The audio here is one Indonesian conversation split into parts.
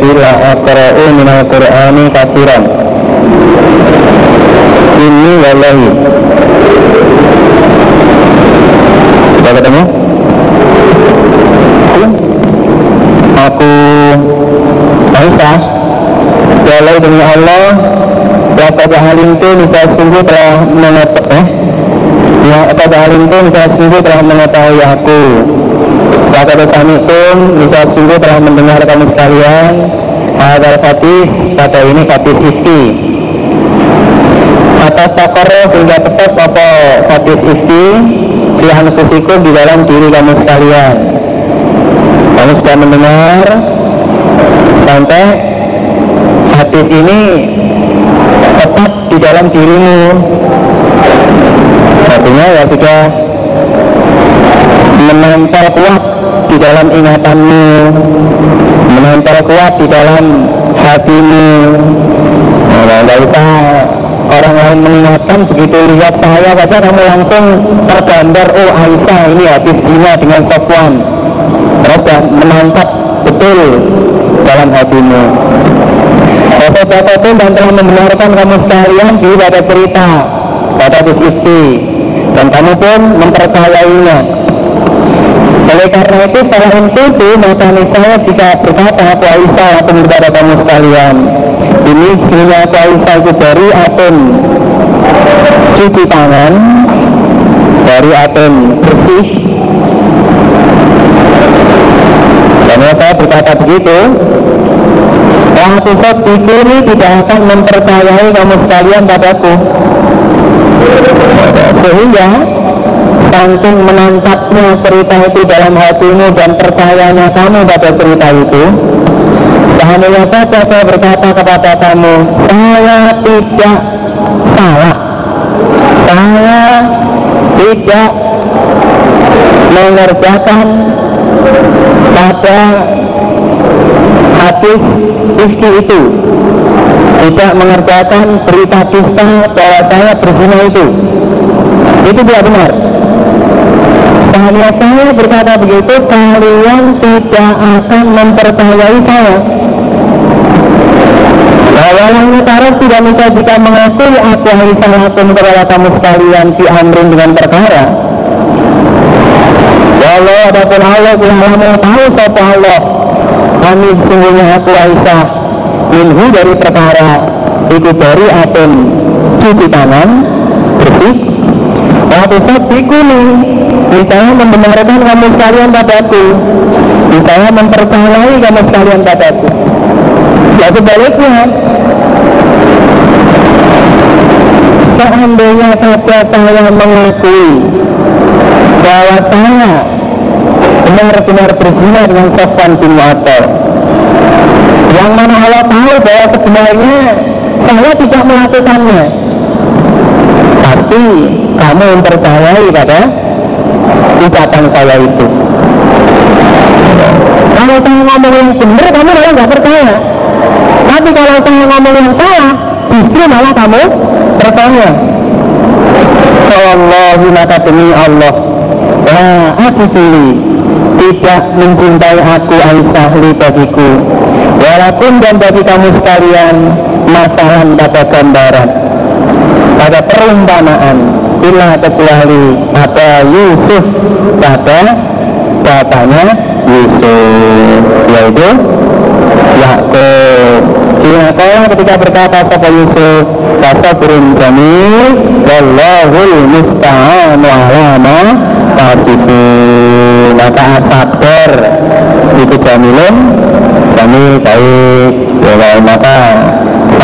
ila aqra'u minal qur'ani kasiran ini wallahi sudah ketemu? aku Aisyah walau demi Allah Laqad alimtu bisa sungguh telah mengetahui eh? Ya, laqad alimtu bisa sungguh telah mengetahui aku Laqad sami'tum bisa sungguh telah mendengar kamu sekalian. Hadal fatis, pada ini fatis ifti. Atas takar sehingga tetap apa fatis ifti Di anfusikum di dalam diri kamu sekalian. Kamu sudah mendengar Sampai hadis ini tetap di dalam dirimu. Artinya ya sudah menempel kuat dalam ingatanmu menempel kuat di dalam hatimu. Nah, nggak usah orang lain mengingatkan begitu lihat saya saja kamu langsung tergambar oh Aisyah ini habis zina dengan Sofwan. Terus sudah menangkap betul dalam hatimu. Rasul dan telah membenarkan kamu sekalian di pada cerita pada itu dan kamu pun mempercayainya oleh karena itu para itu maka saya jika berkata Aisyah aku kepada kamu sekalian. Ini Aisyah itu dari atom cuci tangan dari atom bersih. Dan saya berkata begitu Wahatu ini tidak akan mempercayai kamu sekalian padaku. Sehingga Saking menangkapnya cerita itu dalam hatimu dan percayanya kamu pada cerita itu. Seandainya saja saya berkata kepada kamu Saya tidak salah. Saya tidak mengerjakan pada hadis itu. Tidak mengerjakan berita dusta bahwa saya berzina itu. Itu tidak benar saya saya berkata begitu kalian tidak akan mempercayai saya. Bahwa yang taruh tidak bisa jika mengakui aku Aisyah kepada kamu sekalian di amrin dengan perkara. Walau adapun Allah yang tahu siapa Allah kami sesungguhnya aku Aisyah minhu dari perkara itu dari atom cuci tangan bersih waktu sabikuni misalnya membenarkan kamu sekalian padaku. Misalnya mempercayai kamu sekalian padaku. Ya sebaliknya seandainya saja saya mengakui bahwa saya benar-benar berzina dengan Sofwan bin Mu'attal yang mana Allah tahu bahwa sebenarnya saya tidak melakukannya. Pasti kamu mempercayai pada ucapan saya itu. Kalau saya ngomong yang benar kamu malah nggak percaya. Tapi kalau saya ngomong yang salah justru malah kamu percaya. Allah maka demi Allah Wah, asifili tidak mencintai aku Aisyah li bagiku. Walaupun dan bagi kamu sekalian masalah pada gambaran pada perumpamaan. Bila kecuali ada Yusuf pada bapaknya Yusuf. Yaitu Yakub Ingatlah ketika berkata Sopo Yusuf? Kasabrun jamil Wallahul musta'anu alama Kasibun Maka sabar Itu jamilun Jamil baik ya, Maka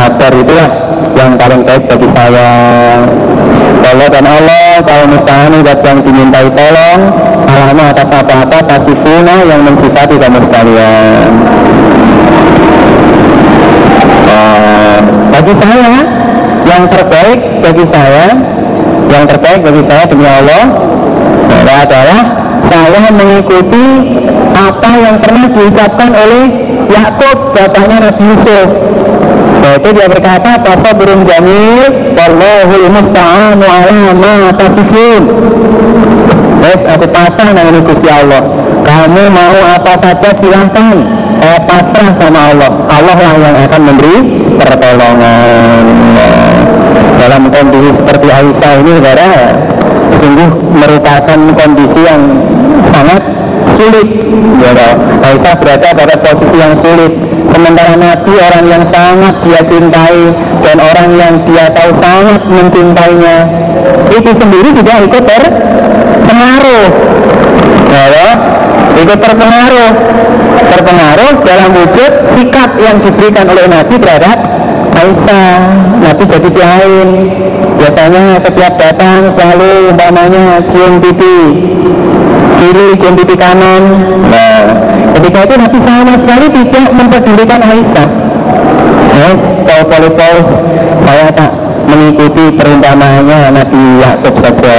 sabar itulah Yang paling baik bagi saya. Allah dan Allah Kalau musta'anu dan yang dimintai tolong. Alama atas apa-apa Kasibuna yang mensifati kamu sekalian. Bagi saya yang terbaik bagi saya yang terbaik bagi saya demi Allah adalah saya mengikuti apa yang pernah diucapkan oleh Yakub bapaknya Nabi Yusuf yaitu dia berkata pasal burung jamil wallahul musta'anu ala ma tasifun. Yes, aku pasang dengan Gusti Allah. Kamu mau apa saja silahkan saya pasrah sama Allah. Allah lah yang akan memberi pertolongan. Dalam kondisi seperti Aisyah ini saudara sungguh merupakan kondisi yang sangat sulit. Ya Aisyah berada pada posisi yang sulit. Sementara Nabi orang yang sangat dia cintai dan orang yang dia tahu sangat mencintainya itu sendiri juga ikut terpengaruh. Ya, ikut terpengaruh. Terpengaruh dalam wujud sikap yang diberikan oleh Nabi terhadap Aisyah Nabi jadi lain biasanya setiap datang selalu umpamanya cium pipi kiri cium pipi kanan. Nah ketika itu Nabi sama sekali tidak mempedulikan Aisyah. Yes kalau polipos saya tak mengikuti perumpamaannya Nabi Yakub saja.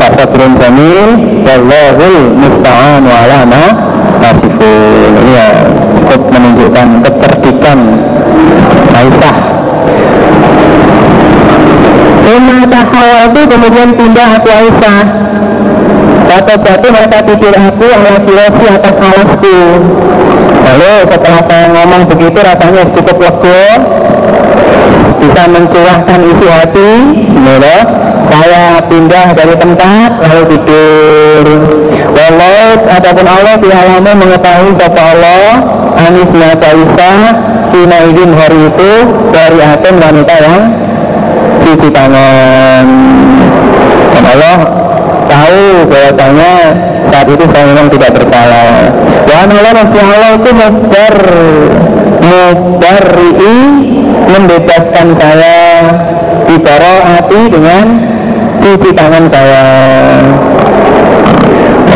Fasabrun Jamil Wallahul Musta'an wa alama Nasifun ya cukup menunjukkan kecerdikan Aisyah Umar itu kemudian pindah aku Aisyah. Kata jatuh mereka tidur aku ala filosi atas alasku. Lalu setelah saya ngomong begitu rasanya cukup lega Bisa mencurahkan isi hati. Mula saya pindah dari tempat lalu tidur Walau ataupun Allah di mengetahui siapa Allah Anisnya Aisyah Kina izin hari itu dari atom wanita yang cuci tangan. Dan Allah tahu bahwasanya saat itu saya memang tidak bersalah. Dan Allah masih Allah itu mubar mubari'i membebaskan saya hati dengan cuci tangan saya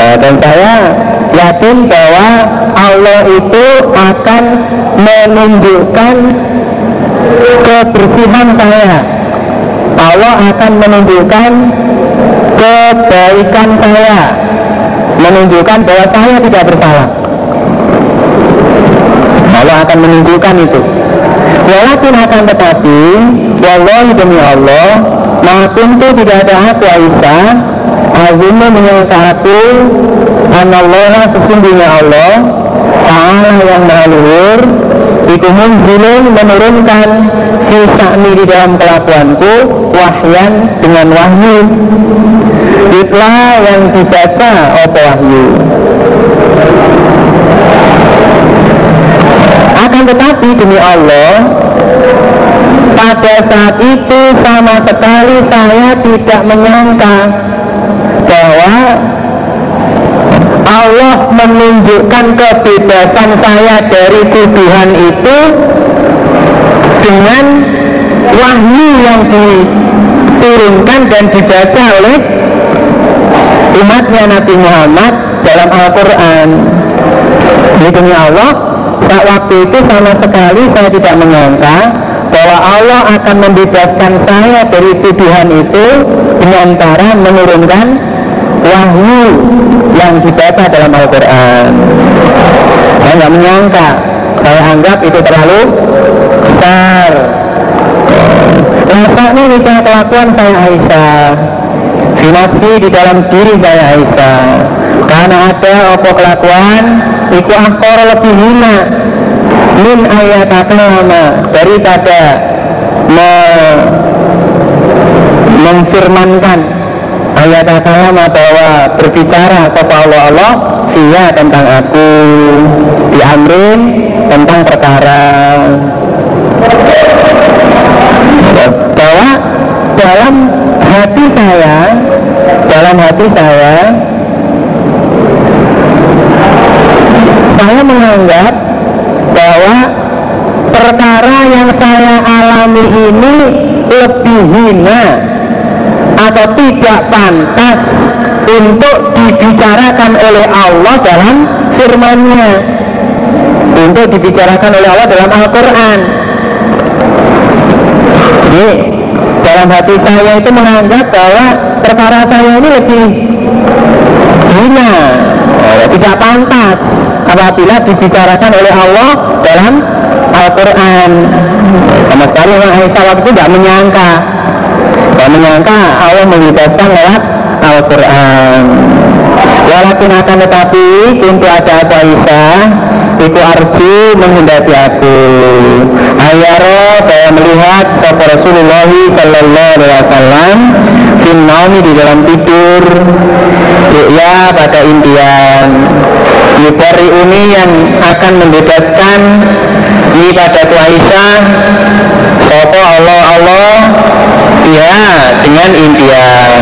nah, dan saya yakin bahwa Allah itu akan menunjukkan kebersihan saya. Allah akan menunjukkan kebaikan saya. Menunjukkan bahwa saya tidak bersalah. Allah akan menunjukkan itu. Walaupun akan tetapi Wallahi demi Allah Makuntu tidak ada aku Aisyah. Azimu menyangka aku Anallah sesungguhnya Allah Ta'ala yang maha luhur. Iku munzilun menurunkan Fisa'ni di dalam kelakuanku Wahyan dengan wahyu. Itulah yang dibaca apa wahyu Akan tetapi demi Allah pada saat itu sama sekali saya tidak menyangka bahwa Allah menunjukkan kebebasan saya dari tuduhan itu dengan wahyu yang diturunkan dan dibaca oleh umatnya Nabi Muhammad dalam Al-Quran. Demi Allah, saat waktu itu sama sekali saya tidak menyangka bahwa Allah akan membebaskan saya dari tuduhan itu dengan cara menurunkan wahyu yang dibaca dalam Al-Quran. Saya nggak menyangka, saya anggap itu terlalu besar. Rasanya bisa kelakuan saya Aisyah Finasi di dalam diri saya Aisyah. Karena ada apa kelakuan Iku akor lebih hina. Min ayat lama daripada me, memfirmankan ayat lama bahwa berbicara sopa Allah Allah via tentang aku diamrin tentang perkara. Bahwa dalam hati saya dalam hati saya saya menganggap bahwa perkara yang saya alami ini lebih hina atau tidak pantas untuk dibicarakan oleh Allah dalam firman-Nya. Untuk dibicarakan oleh Allah dalam Al-Quran dalam hati saya itu menganggap bahwa perkara saya ini lebih hina. Tidak pantas apabila dibicarakan oleh Allah dalam Al-Quran. Sama sekali orang Aisyah waktu itu tidak menyangka. Tidak menyangka Allah membebaskan lewat Al-Quran Walaupun akan tetapi pintu ada apa Aisyah Iku arju menghendaki aku. Ayaro saya melihat Sopo Rasulullah Sallallahu Alaihi Wasallam Finnaumi di dalam tidur. Ya pada impian. Yubari uni yang akan membebaskan. Ini pada Aisyah Sopo Allah Allah? Ya dengan impian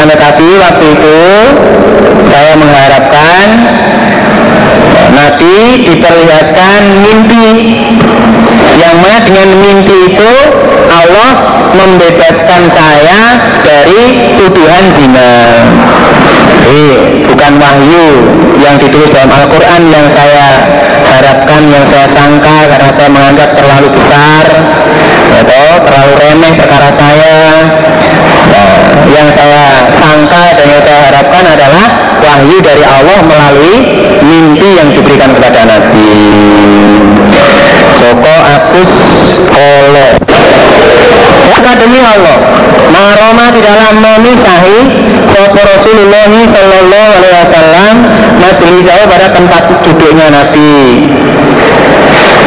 akan tetapi waktu itu saya mengharapkan Nabi diperlihatkan mimpi. Yang mana dengan mimpi itu Allah membebaskan saya dari tuduhan zina. Eh, bukan wahyu yang ditulis dalam Al-Quran yang saya harapkan, yang saya sangka karena saya menganggap terlalu besar atau terlalu remeh perkara saya yang saya sangka dan yang saya harapkan adalah wahyu dari Allah melalui mimpi yang diberikan kepada Nabi. Joko Agus Kolo maka demi Allah Maroma tidaklah memisahi Sopo Rasulullah Sallallahu Alaihi Wasallam Majelis pada tempat duduknya Nabi.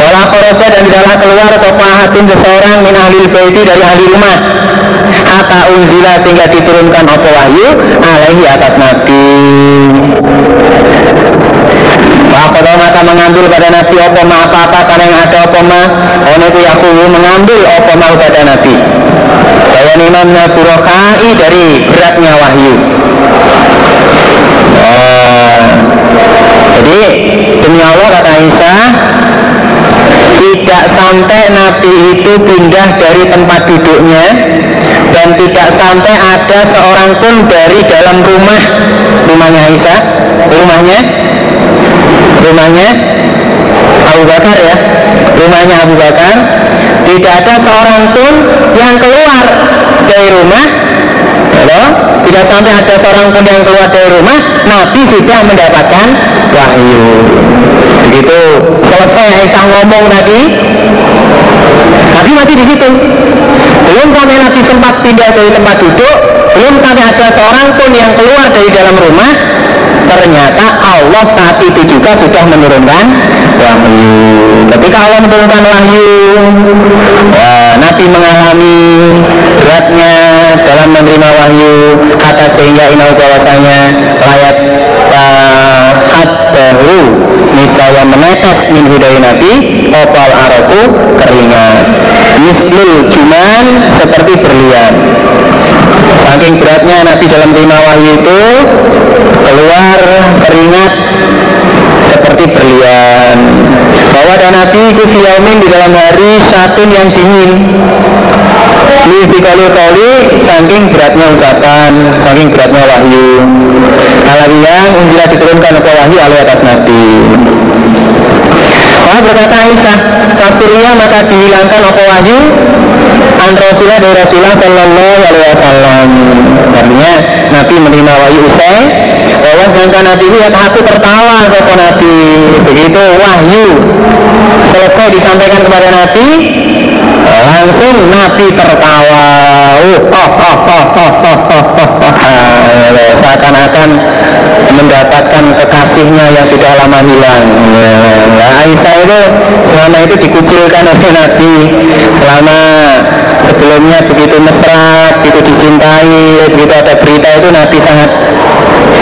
Wala khoroja dan tidaklah keluar sopa hatin seseorang min ahli baiti dari ahli rumah Hatta unzila sehingga diturunkan apa wahyu? Alaihi atas Nabi. Apa maka mengambil pada Nabi apa ma? Apa-apa karena yang ada apa ma? Ono itu yakulu mengambil apa ma pada Nabi. Bayan imam Naburokai dari beratnya wahyu. Oh. Jadi demi Allah kata Isa tidak sampai Nabi itu pindah dari tempat duduknya dan tidak sampai ada seorang pun dari dalam rumah. Rumahnya Aisyah. Rumahnya? Rumahnya Abu Bakar ya. Rumahnya Abu Bakar. Tidak ada seorang pun yang keluar dari rumah. Halo? Tidak sampai ada seorang pun yang keluar dari rumah Nabi sudah mendapatkan wahyu. Begitu. Selesai Aisyah ngomong tadi Nabi masih di situ. Belum sampai Nabi sempat pindah dari tempat duduk Belum sampai ada seorang pun yang keluar dari dalam rumah Ternyata Allah saat itu juga sudah menurunkan wahyu. Ketika Allah menurunkan wahyu ya, Nabi mengalami beratnya dalam menerima wahyu kata sehingga inau bahwasanya tahat baru misalnya menetes min hidayah nabi opal araku keringat. Mislul cuman seperti berlian. Saking beratnya nabi dalam menerima wahyu itu keluar keringat seperti berlian. Bahwa dan nabi itu di dalam hari satu yang dingin. Libi kali kali saking beratnya ucapan, saking beratnya wahyu. Alami yang unjilah diturunkan ke wahyu alih atas Nabi. Wah berkata Aisyah, kasurnya maka dihilangkan apa wahyu an Rasulullah dari Rasulullah Sallallahu Alaihi Wasallam. Artinya Nabi menerima wahyu usai, bahwa sedangkan Nabi itu ya aku tertawa sopo Nabi. Begitu wahyu selesai disampaikan kepada Nabi, langsung Nabi tertawa uh, oh, oh, oh, oh, oh, oh, oh, oh. Seakan-akan mendapatkan kekasihnya yang sudah lama hilang. Nah, Aisyah itu selama itu dikucilkan oleh Nabi. Selama sebelumnya begitu mesra begitu dicintai begitu ada berita itu Nabi sangat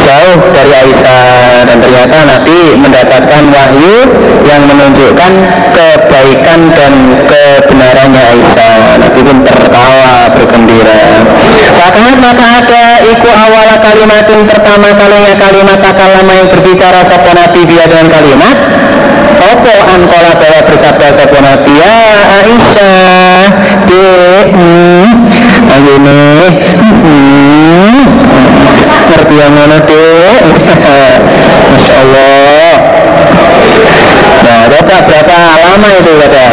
jauh dari Aisyah. Dan ternyata Nabi mendapatkan wahyu yang menunjukkan kebaikan dan kebenarannya Aisyah. Nabi pun tertawa bergembira. Awal kalimatin pertama kalinya kalimat lama yang berbicara sopo Nabi dia dengan kalimat Opo ankola bahwa bersabda sopo Nabi? Ya Aisyah de hmm, ini hmm, ngerti yang mana dek? Masya Allah Nah, berapa berapa lama itu kata?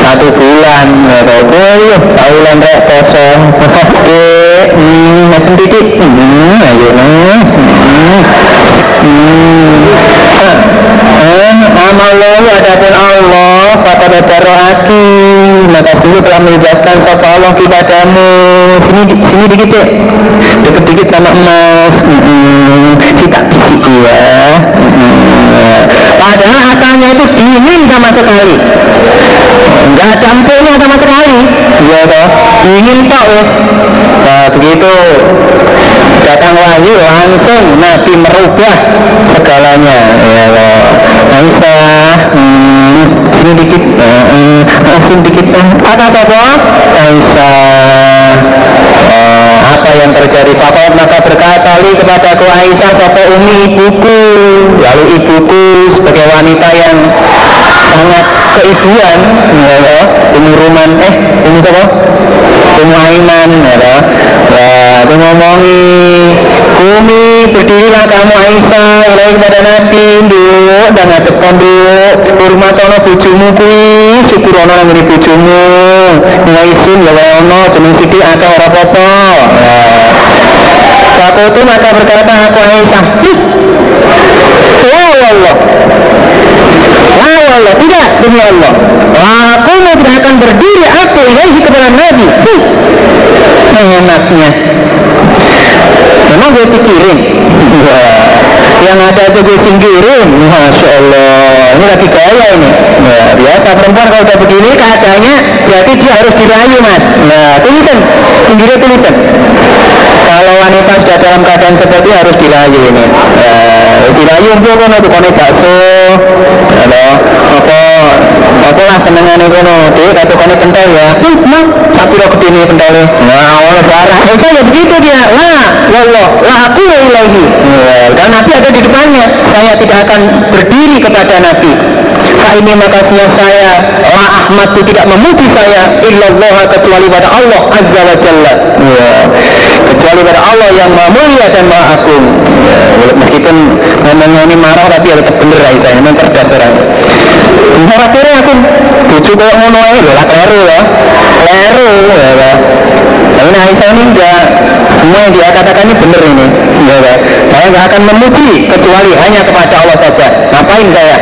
Satu bulan, kata oh saulan rek kosong. Hmm, masih titik. Hmm, ayo nih. Hmm. amal Allah adapun Allah pada berrohati maka sungguh telah menjelaskan sapa Allah kepadamu sini sini dikit ya deket dikit sama emas hmm, si tak bisik ya hmm. Padahal asalnya itu dingin sama sekali. Nggak ada empuknya sama sekali. Ya toh dingin wes nah begitu datang wahyu langsung Nabi merubah segalanya. Ya toh. Aisyah hmm, sini dikit uh, langsung dikit. Aisyah apa yang terjadi? Papa maka berkata li kepadaku Aisyah sapa umi ibuku. Lalu ibuku sebagai wanita yang sangat keibuan ya ya. Umuruman eh ini siapa? Umu Aiman ya ya. Itu ngomongi kumi berdirilah kamu Aisyah ilahi kepada Nabi dan ngadepkan nduk hormat ono bojomu kuwi. Syukur ono nang ngene ngaisun ya ono jeneng sithik akeh ora apa-apa. Satu itu maka berkata aku Aisyah. Ya Allah. La Allah tidak demi Allah. Aku mau tidak akan berdiri aku ilahi kepada Nabi. Enaknya. Memang gue pikirin. Yang ada aja gue singkirin. Masya Allah. Ini lagi gaya ini. Nah, Biasa perempuan kalau udah begini dia harus dirayu mas. Nah tulisan. Pinggirnya tulisan. Kalau wanita sudah dalam keadaan seperti harus dirayu ini. Nah, Dirayu untuk kan itu bakso Ada Apa Apa lah senengannya kono. Dia kata kone kental ya? Hmm, mang Sapi lo kentalnya. Nah, oleh barang Itu ya begitu dia. Lah, wallah Lah aku ilahi ya, Dan Nabi ada di depannya. Saya tidak akan berdiri kepada Nabi Fa ini makasihnya saya. La Ahmad itu tidak memuji saya. Illallah kecuali pada Allah Azza wa Jalla. Ya. Kecuali pada Allah yang maha mulia dan maha agung. Ya. Meskipun ngomongnya ini marah Tapi ya tetap bener Aisyah Ini memang cerdas orang. Bentar akhirnya aku Bucu kayak ngono aja lah Kleru ya. Kleru ya lah Tapi nah Aisyah ini enggak. Semua yang dia katakan ini bener ini. Ya, lah. Saya nggak akan memuji Kecuali hanya kepada Allah saja. Ngapain saya?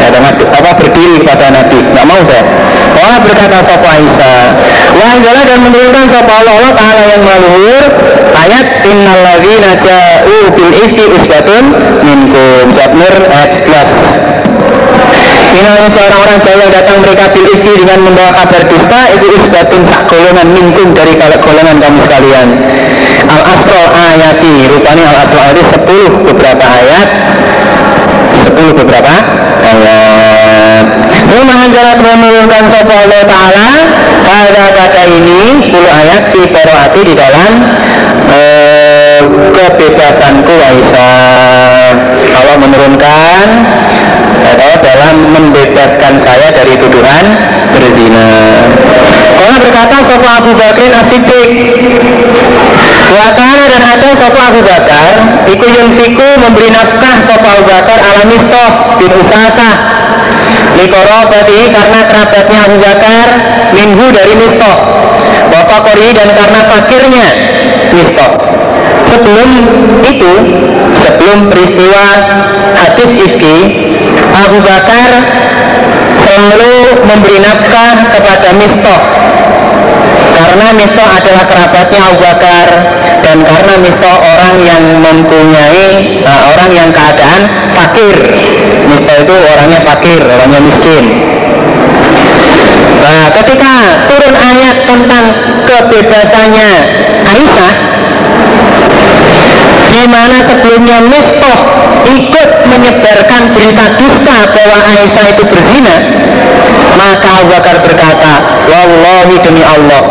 Ya, dengan, apa berdiri kepada Nabi. Nggak mau saya. Allah berkata Sopo Aisyah? Wah dan menurunkan Sopo Allah Allah Ta'ala yang maluhur Ayat Innal ladzina ja'u bil ifki usbatun minkum. Jabnur ayat 11 Inalnya seorang-orang jauh yang datang mereka bil ifki dengan membawa kabar dusta itu isbatun sak golongan minkum dari golongan kamu sekalian. Al asro ayati rupanya al asro ayati 10 beberapa ayat 10 beberapa ayat. Rumah jalan menurunkan sopa Allah Ta'ala pada kata ini 10 ayat di hati di dalam eh, kebebasanku Aisyah Allah menurunkan atau dalam membebaskan saya dari tuduhan berzina. Allah berkata Sopo Abu Bakrin As-Siddiq Wakana dan ada Sopo Abu Bakar. Iku yunfiku memberi nafkah Sopo Abu Bakar ala mistoh bin Usasa. Likoro berarti karena kerabatnya Abu Bakar Minhu dari mistoh Bapak Kori dan karena fakirnya mistoh Sebelum itu Sebelum peristiwa hadis ifki Abu Bakar selalu memberi nafkah kepada Mistoh karena Mistoh adalah kerabatnya Abu Bakar dan karena Mistoh orang yang mempunyai uh, orang yang keadaan fakir. Mistoh itu orangnya fakir orangnya miskin. Nah, ketika turun ayat tentang kebebasannya Aisyah, di mana sebelumnya Mistoh ikut menyebarkan berita dusta bahwa Aisyah itu berzina maka Abu Bakar berkata Wallahi demi Allah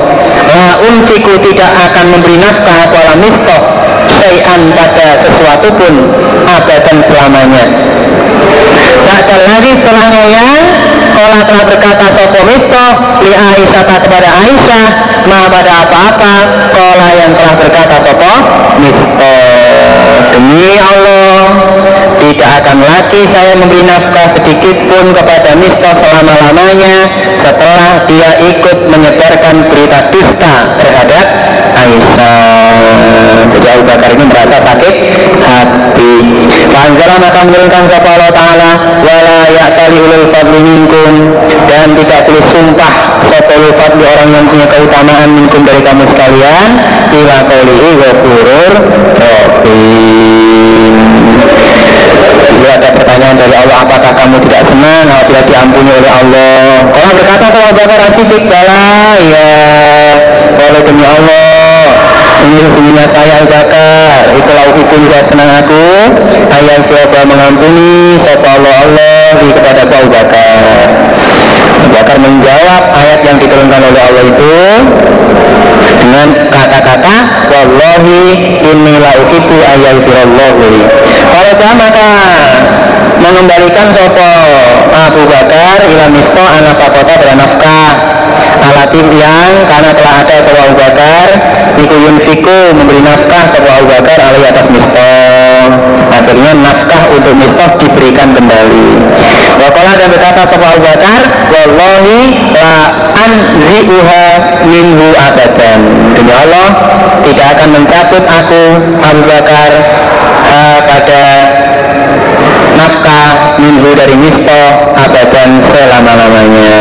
La unfiku tidak akan memberi nafkah wala mistoh Syai'an pada sesuatu pun abadan selamanya. Tak lagi setelah ngoyang Kola telah berkata Sopo mistoh Li Aisyah kepada Aisyah Ma pada apa-apa Kola yang telah berkata Sopo mistoh Demi Allah tidak akan lagi saya memberi nafkah sedikit pun kepada Mistah selama-lamanya setelah dia ikut menyebarkan berita dusta terhadap Aisyah. Jadi Abu Bakar ini merasa sakit hati. Panjala maka menurunkan kepada Allah Ta'ala wala ya'tali ulul fadli minkum. Dan tidak boleh sumpah fadli orang yang punya keutamaan minkum dari kamu sekalian ila qawlihi ghafurur rahim Bila ada pertanyaan dari Allah apakah kamu tidak senang apabila diampuni oleh Allah? Kalau berkata kalau Bakar Asidik bala ya Kalau demi Allah ini sesungguhnya saya Bakar. Itulah itu saya senang aku. Ayat siapa mengampuni siapa Allah Allah di kepada Abu Bakar. Bakar menjawab ayat yang diturunkan oleh Allah itu dengan kata-kata wallahi inni la uhibbu ayyalfirallahu li kalau maka mengembalikan sopo Abu Bakar ila misto anak kota pada nafkah alatim yang karena telah ada sopo Abu Bakar iku yunfiku memberi nafkah sopo Abu Bakar alai atas misto akhirnya nafkah untuk misto diberikan kembali. Wakola dan berkata sopo Abu Bakar wallahi la anzi'uha minhu abadan. Demi Allah tidak akan mencabut aku Abu Bakar uh, pada nafkah minggu dari misto abadan selama-lamanya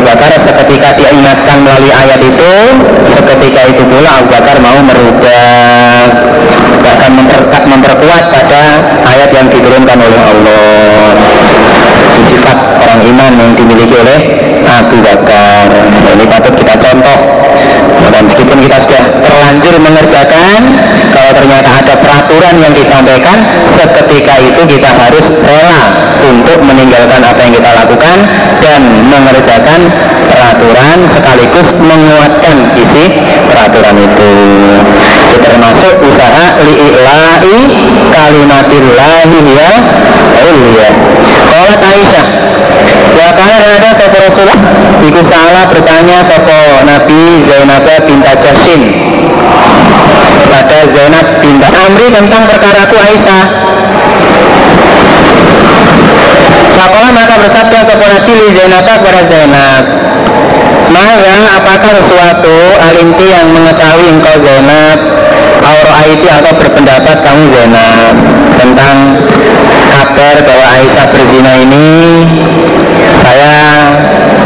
Abu Bakar seketika dia ingatkan melalui ayat itu seketika itu pula Abu Bakar mau merubah bahkan memper, memperkuat pada ayat yang diturunkan oleh Allah. Sifat orang iman yang dimiliki oleh Abu Bakar. Nah, ini patut kita contoh. Dan meskipun kita sudah terlanjur mengerjakan kalau ternyata ada peraturan yang disampaikan seketika itu kita harus rela untuk meninggalkan apa yang kita lakukan dan mengerjakan peraturan sekaligus menguatkan isi peraturan itu. Itu termasuk usaha li'ila'i kalimatillahi ya ulia. Kalau Aisyah Ya karena ada sopo Rasulullah? Iku salah bertanya sopo Nabi Zainab binta Jasin Pada Zainab binta Amri tentang perkaraku Aisyah Fakola maka bersabda sopo Nabi Zainab kepada Zainab? Maka apakah sesuatu alimti yang mengetahui engkau Zainab? Auro Aiti atau berpendapat kamu Zainab Tentang kabar bahwa Aisyah berzina ini? Saya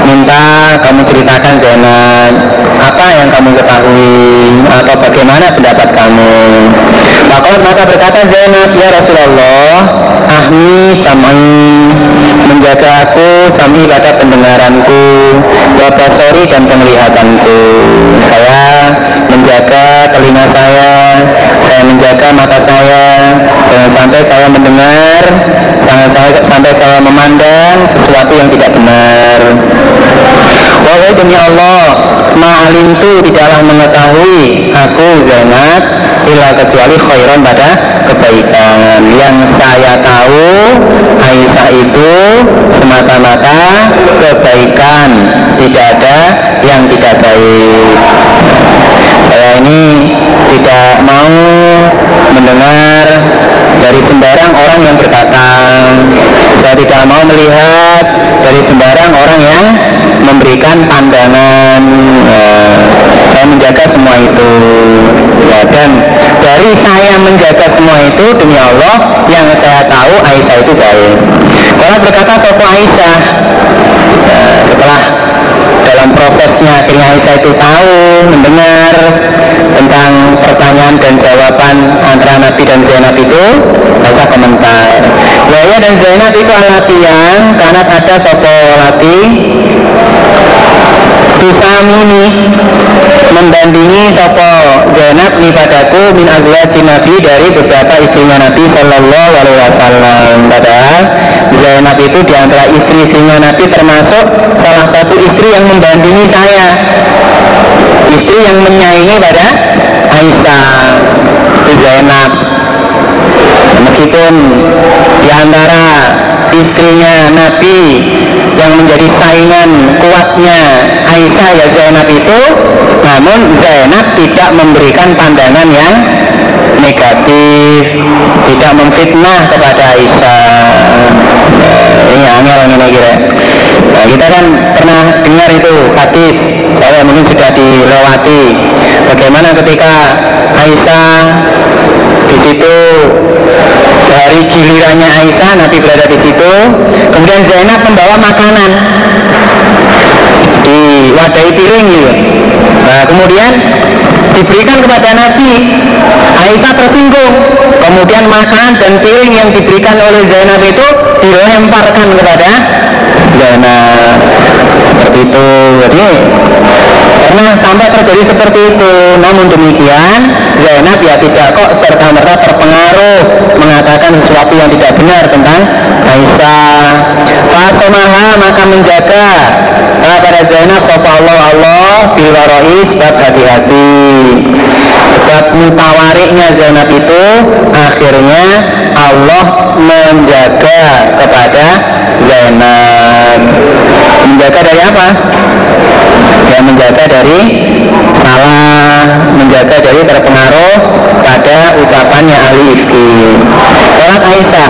minta kamu ceritakan Zainab apa yang kamu ketahui atau bagaimana pendapat kamu? Maka maka berkata Zainab ya Rasulullah ahmi samai menjaga aku sami pada pendengaranku wabasori dan penglihatanku. Saya menjaga telinga saya saya menjaga mata saya. Jangan sampai saya mendengar jangan sampai saya memandang sesuatu yang tidak benar Wahai demi Allah Ma'alim itu tidaklah mengetahui Aku Zainab Ila kecuali khairan pada kebaikan. Yang saya tahu Aisyah itu Semata-mata kebaikan. Tidak ada yang tidak baik. Saya ini tidak mau mendengar dari sembarang orang yang berkata saya tidak mau melihat dari sembarang orang yang memberikan pandangan nah, saya menjaga semua itu. Ya, dan dari saya menjaga semua itu demi Allah yang saya tahu Aisyah itu baik. Kalau berkata Sopo Aisyah ya, setelah dalam prosesnya. Akhirnya Aisyah itu tahu mendengar tentang pertanyaan dan jawaban antara Nabi dan Zainab itu. Masa komentar Yahya dan Zainab itu alati yang karena ada sopo lati Tusamini membandingi sopo Zainab nih padaku min azwaji Nabi dari beberapa istrinya Nabi Shallallahu Alaihi Wasallam. Padahal Zainab itu di antara istri-istrinya Nabi termasuk salah satu istri yang membandingi saya, istri yang menyaingi pada Aisyah, Zainab. Meskipun di antara istrinya Nabi yang menjadi saingan kuatnya Aisyah ya Zainab itu. Namun Zainab tidak memberikan pandangan yang negatif tidak memfitnah kepada Aisyah. Nah, ini angel ini kira. Nah, kita kan pernah dengar itu hadis saya mungkin sudah dilewati. Bagaimana ketika Aisyah di situ dari gilirannya Aisyah Nabi berada di situ. Kemudian Zainab membawa makanan. Di wadai piring gitu. Nah kemudian diberikan kepada Nabi. Aisyah tersinggung. Kemudian makanan dan piring yang diberikan oleh Zainab itu dilemparkan kepada Zainab. Seperti itu. Jadi pernah sampai terjadi seperti itu. Namun demikian Zainab ya tidak kok serta merta terpengaruh mengatakan sesuatu yang tidak benar tentang Aisyah. Fasomaha maka menjaga. Nah, pada Zainab Sofa Allah Allah Bilwaroi sebab hati-hati. Sebab mutawariknya Zainab itu Akhirnya Allah menjaga kepada Zainab. Menjaga dari apa? Ya menjaga dari salah Menjaga dari terpengaruh pada ucapannya ahli ifki Sholat Aisyah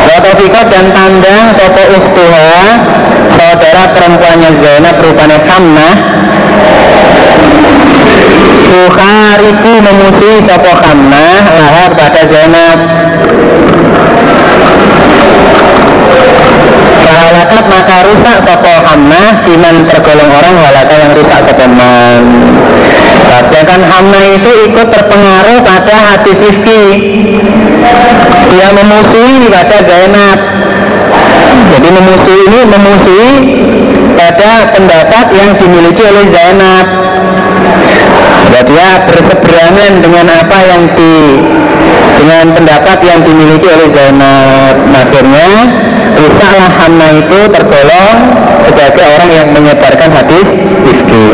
Watofikot dan ustuha Saudara perempuannya Zainab rupanya Hamnah Tuhariku memusuhi sopo Hamnah Lahar pada Zainab. Halakat maka rusak sopo Hamnah Iman tergolong orang halaka yang rusak sopo man. Sedangkan Hamnah itu ikut terpengaruh pada hati Ifki. Dia memusuhi pada Zainab memusuhi ini memusuhi pada pendapat yang dimiliki oleh Zainab. Jadi dia berseberangan dengan apa yang di dengan pendapat yang dimiliki oleh Zainab akhirnya rusaklah Hamna itu tergolong sebagai orang yang menyebarkan hadis Ifki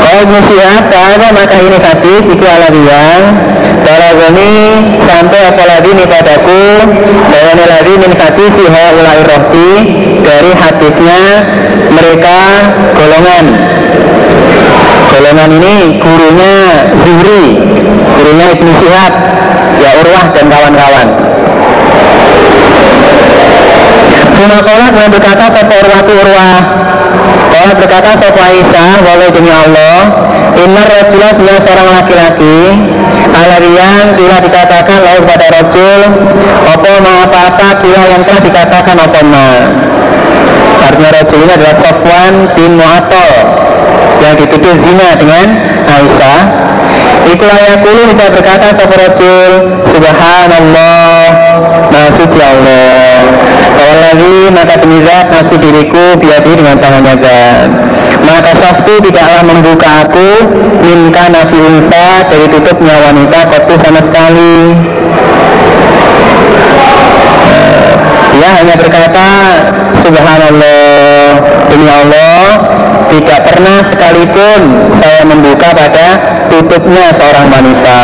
kalau musiat apa maka ini hadis itu alawiyah ini sampai apalagi ini padaku Bayani lagi min hadis siha ulai rohti Dari hadisnya mereka golongan Golongan ini gurunya Zuhri Gurunya Ibnu Syihab Ya Urwah dan kawan-kawan. Cuma kolak yang berkata Sopo Urwah itu Urwah. Kolak berkata Sopo Aisyah Walau demi Allah Inna Rasulullah sebenarnya seorang laki-laki Alarian bila dikatakan lalu pada Rasul ma apa-apa bila yang telah dikatakan apa ma. Artinya Rasul ini adalah Sofwan bin Mu'atol Yang dituduh zina dengan Aisyah Ikulah kulu bisa berkata Sopo Rasul Subhanallah Maha suci Allah. Kalau lagi maka demi zat nafsu diriku biadi dengan tangannya zat. Maka sabtu tidaklah membuka aku minka nafi unsa dari tutupnya wanita kotu sama sekali. Dia hanya berkata subhanallah demi Allah tidak pernah sekalipun saya membuka pada tutupnya seorang wanita.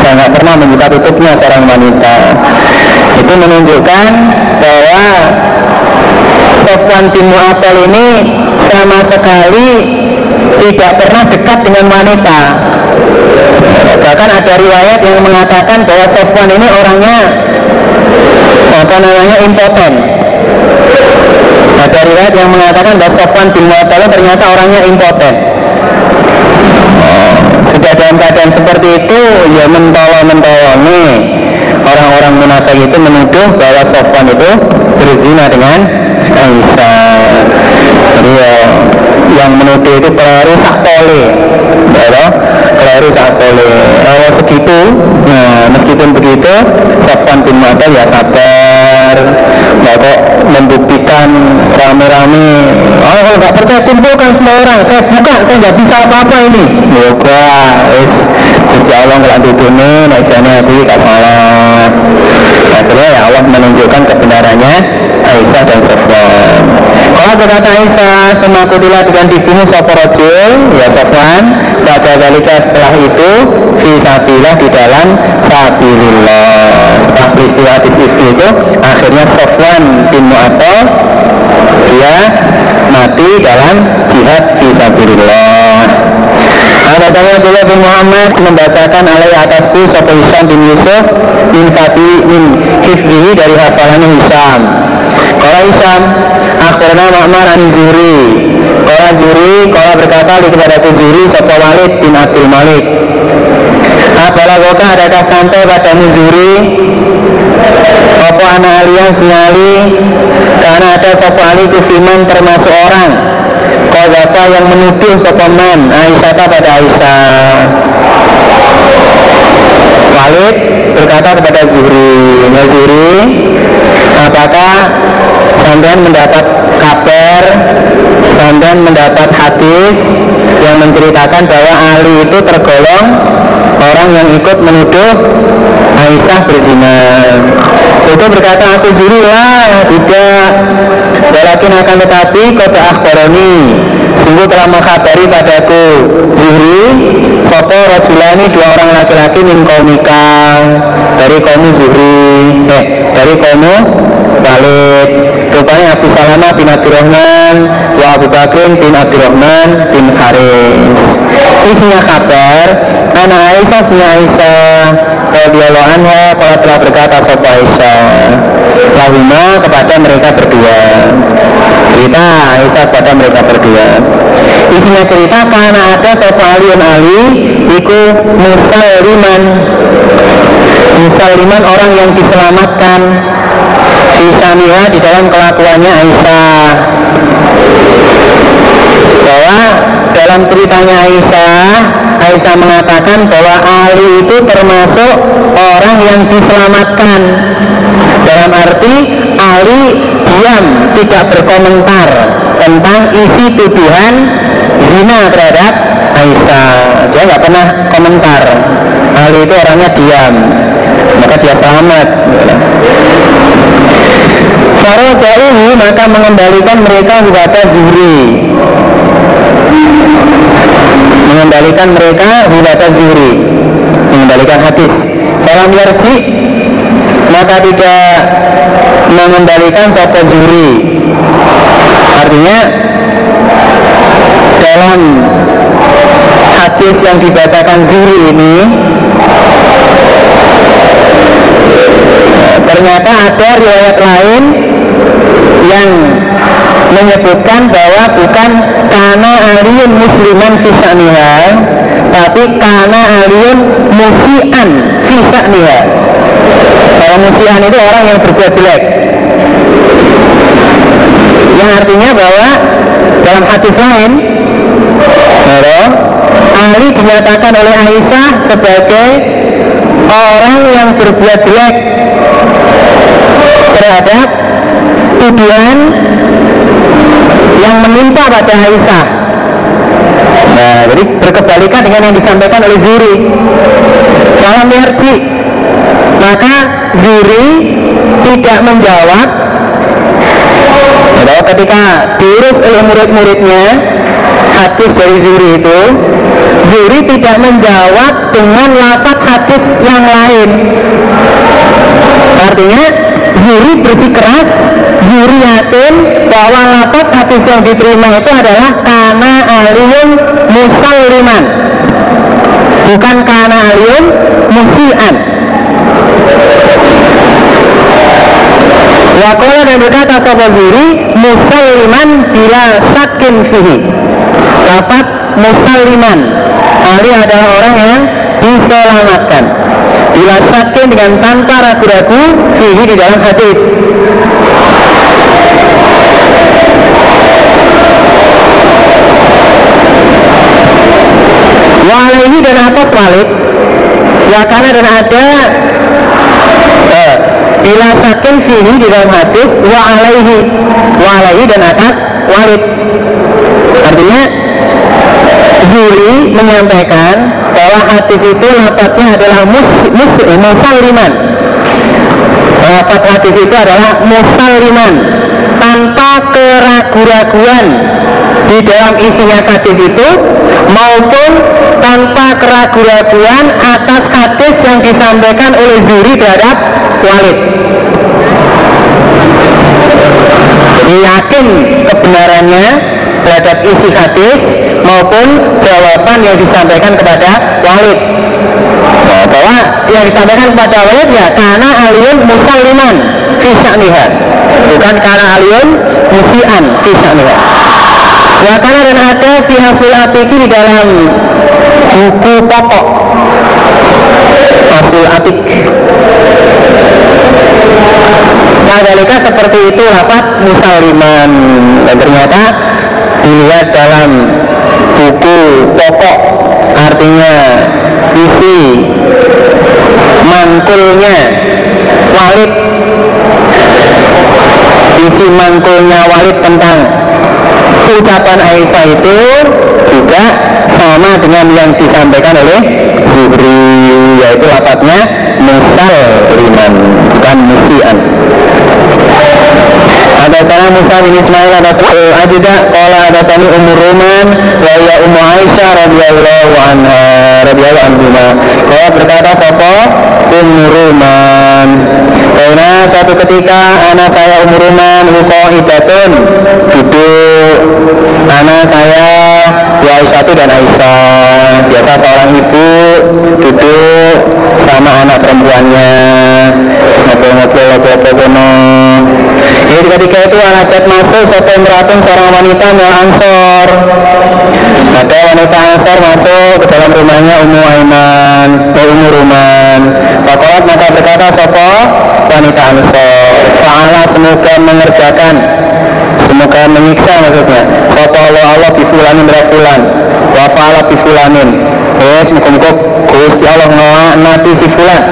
Saya nggak pernah membuka tutupnya seorang wanita. Itu menunjukkan bahwa Sofwan bin Mu'atal ini sama sekali tidak pernah dekat dengan wanita bahkan ada riwayat yang mengatakan bahwa Sofwan ini orangnya apa namanya impoten. Ada riwayat yang mengatakan bahwa Sofwan bin Mu'atal ternyata orangnya impoten. Sudah dalam keadaan seperti itu ya mentolo-mentolo nih orang-orang munafik itu menuduh bahwa Sofwan itu berzina dengan Aisyah jadi ya, yang menuduh itu keliru sakpole ya keliru sakpole kalau segitu nah meskipun begitu Sofwan bin Mata ya sabar. Nggak kok membuktikan rame-rame. Oh kalau nggak percaya kumpulkan semua orang. Saya buka saya nggak bisa apa-apa ini. Yoga wis. Gusti Allah nggak dudune naik sana hati gak salah akhirnya ya Allah menunjukkan kebenarannya Aisyah dan Sofwan. Kalau berkata Aisyah semakutilah dengan dibunuh Soporojul ya Sofwan pada dalika setelah itu Fisabilah di dalam Sabilillah. Setelah peristiwa di situ itu akhirnya Sofwan bin Mu'atol dia mati dalam jihad Fisabilillah Hadasana Abdullah bin Muhammad membacakan alai atasku Sopo Hisham bin Yusuf Min Fati min Hifzihi dari hafalannya Hisham Kala Hisham Akhbarana Ma'mar Ani Zuhri. Kala Zuhri Kala berkata di kepada Zuhri Sopo Walid bin Abdul Malik. Apala goka adakah sampai pada Zuhri? Sopo anak alias sinyali Karena ada Sopo Ali Kufiman termasuk orang Kodaka yang menuduh Sopoman Aisyah pada Aisyah? Walid berkata kepada Zuhri Ya Zuhri Apakah sampean mendapat kabar Sampean mendapat hadis Yang menceritakan bahwa Ali itu tergolong Orang yang ikut menuduh Aisyah berzina? Itu berkata aku Zuhri lah Tidak. Walakin akan tetapi kota akhbaroni Sungguh telah mengkhabari padaku. Zuhri Sopo rajulani dua orang laki-laki min komika Dari kaum Zuhri. Eh dari kaum Walid Rupanya Abu Salama bin Abdurrahman Wa Abu Bakrin bin Abdurrahman bin Haris. Isinya kabar Anak Aisyah sinya Aisyah Radiyallahu anha Kalau telah berkata Sopo Aisyah Lahuma kepada mereka berdua Cerita Aisyah kepada mereka berdua. Isinya cerita karena ada Sopo Aliun Ali Iku Musaliman. Musaliman orang yang diselamatkan. Isamiha di dalam kelakuannya Aisyah bahwa dalam ceritanya Aisyah Aisyah mengatakan bahwa Ali itu termasuk orang yang diselamatkan. Dalam arti Ali diam tidak berkomentar tentang isi tuduhan zina terhadap Aisyah. Dia nggak pernah komentar. Ali itu orangnya diam maka dia selamat. Farojaihi maka mengembalikan mereka kepada Zuhri Mengembalikan mereka kepada Zuhri. Mengembalikan hadis. Dalam yarji Maka tidak mengembalikan sopo Zuhri. Artinya Dalam hadis yang dibacakan Zuhri ini ternyata ada riwayat lain yang menyebutkan bahwa bukan karena aliyun musliman fisaniha tapi karena aliyun musian fisaniha kalau musian itu orang yang berbuat jelek. Yang artinya bahwa dalam hadis lain Ali dinyatakan oleh Aisyah sebagai orang yang berbuat jelek terhadap tuduhan yang menimpa pada Aisyah. Nah, jadi berkebalikan dengan yang disampaikan oleh Zuri. Kalau merji, maka Zuri tidak menjawab bahwa ketika diurus oleh murid-muridnya hadis dari Zuri itu Zuri tidak menjawab dengan lafaz hadis yang lain artinya Zuri bersikeras Zuri yakin bahwa lafaz hadis yang diterima itu adalah karena aliyun musalliman. Bukan karena aliyun musian. Wakola dan berkata Sopo Zuri Musalliman bila sakin fihi Lafaz musalliman Ali adalah orang yang diselamatkan. Bila sakin dengan tanpa ragu-ragu Fihi di dalam hadis. Walaihi dan atas Walid Wakana dan ada eh, Bila sakin fihi di dalam hadis Wa alaihi Wa alaihi dan atas Walid. Artinya Zuri menyampaikan bahwa hadis itu lafaznya adalah mus, mus, musalliman. Lafaz hadis itu adalah musalliman tanpa keraguan-raguan di dalam isinya hadis itu maupun tanpa keraguan-raguan atas hadis yang disampaikan oleh Zuri terhadap Walid. Jadi yakin kebenarannya terhadap isi hadis maupun jawaban yang disampaikan kepada Walid. Nah, bahwa yang disampaikan kepada Walid ya karena aliyun musalliman fisa'niha bukan karena aliyun musian fisa'niha Ya karena dan ada fi hasil atiki di dalam buku pokok. Hasil atik Nah, seperti itu rapat musaliman dan ternyata dilihat dalam buku pokok artinya isi mangkulnya walid. Isi mangkulnya walid tentang ucapan Aisyah itu juga sama dengan yang disampaikan oleh Jibril yaitu lapatnya musal liman bukan musian ada sana Musa bin Ismail ada sana Ajidah Kala ada sana Umur Ruman Wa ya Ummu Aisyah radhiyallahu anha radhiyallahu anha Kala berkata Sopo Umur Ruman. Karena suatu ketika anak saya Umur Ruman Wuko idatun Duduk. Anak saya Ya Aisyah dan Aisyah. Biasa seorang ibu Duduk sama anak perempuannya. Ngobrol-ngobrol Ngobrol-ngobrol jadi ketika itu Anajat masuk Sopo Imratun seorang wanita yang ansor. Ada wanita ansor masuk ke dalam rumahnya Ummu Aiman ke Ummu Ruman. Fakolat maka berkata Sopo wanita ansor. Fa'ala semoga mengerjakan Semoga menyiksa maksudnya. Sopo Allah Allah bifulanin berafulan Wa fa'ala bifulanin Yes, muka-muka Gusti Allah ngelaknati si fulan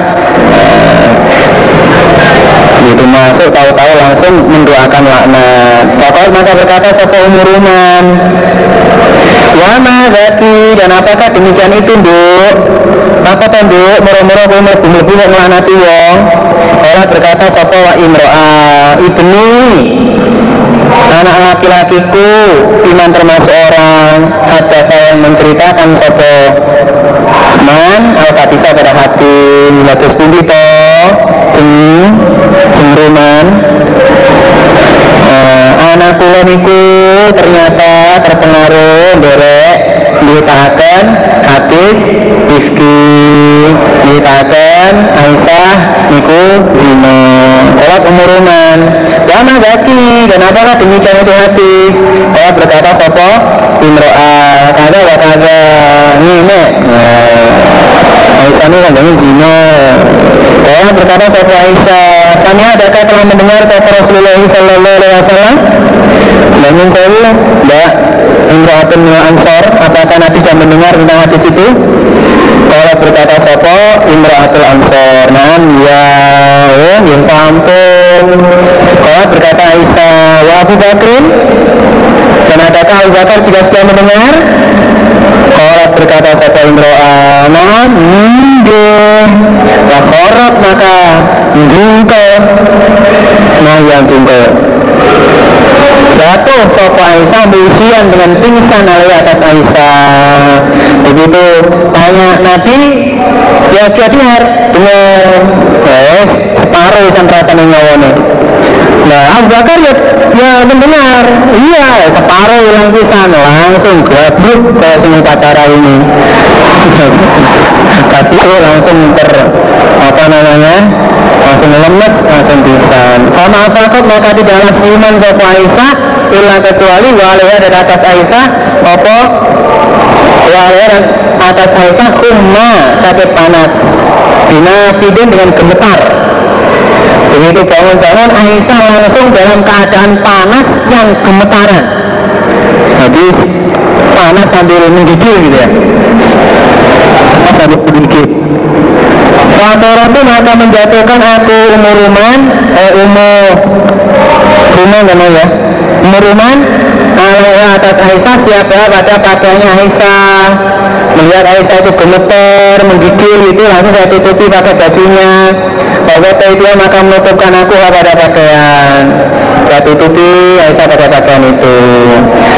itu masuk tahu-tahu langsung mendoakan laknat. Bapak maka berkata Sopo umuruman? Wama zati dan apakah demikian itu nduk Apa tuh nduk Moro-moro kumur bumbu melaknati wong. Allah berkata Sopo wa imro'a? Ibni. Anak laki-lakiku Iman termasuk orang. Ada yang menceritakan Sopo Man Al-Fatihah pada hati Latus pundi toh Jeng Jengruman. Uh, Anak kula niku ternyata terpengaruh derek Ditakan hadis Rifki Ditakan Aisyah Niku Zino Sholat umuruman Lama zaki Dan apakah demikian itu hadis? Allah berkata sopo Imro'a Kada wa kada Ini Aisyah ini kandangnya zina Allah berkata sopo Aisyah Kami adakah telah mendengar sopo Rasulullah Sallallahu Alaihi Wasallam? Bangun saya Mbak Imro'atun Mila Ansor Apakah Nabi sudah mendengar tentang hadis itu? Allah berkata sopo Imro'atul Ansor Nah ya Oh yang sampun. Allah berkata Aisyah Wa Abu Bakrin Dan adakah Abu Bakar juga sudah mendengar Allah berkata sopo Imro'ah Nah Nggih Wa korot maka Jungko. Nah yang jungko. Jatuh sopo Aisyah berusian dengan pingsan oleh atas Aisyah. Begitu tanya Nabi ya jadiar dengan yes, separuh rasanya nyawane nah Abu Bakar ya, ya mendengar. Iya separuh hilang pisan langsung gabruk ke sini pacara ini. Tapi langsung ter apa namanya langsung lemes langsung sama apa kok maka tidaklah iman sopo Aisyah illa kecuali walaya dan atas Aisyah apa? Walaya dan atas Aisyah umma sakit panas. Bina fidin dengan gemetar begitu bangun-bangun Aisyah langsung dalam keadaan panas yang gemetaran jadi panas sambil menggigil gitu ya sambil menggigil itu maka menjatuhkan aku umur ruman eh, umur rumah namanya ya umur ruman alaiha atas Aisyah siapa pada pakaiannya Aisyah. Melihat Aisyah itu gemeter menggigil itu langsung saya tutupi pakai bajunya. Bahwa itu maka menutupkan aku pada pakaian saya tutupi Aisyah pada pakaian itu.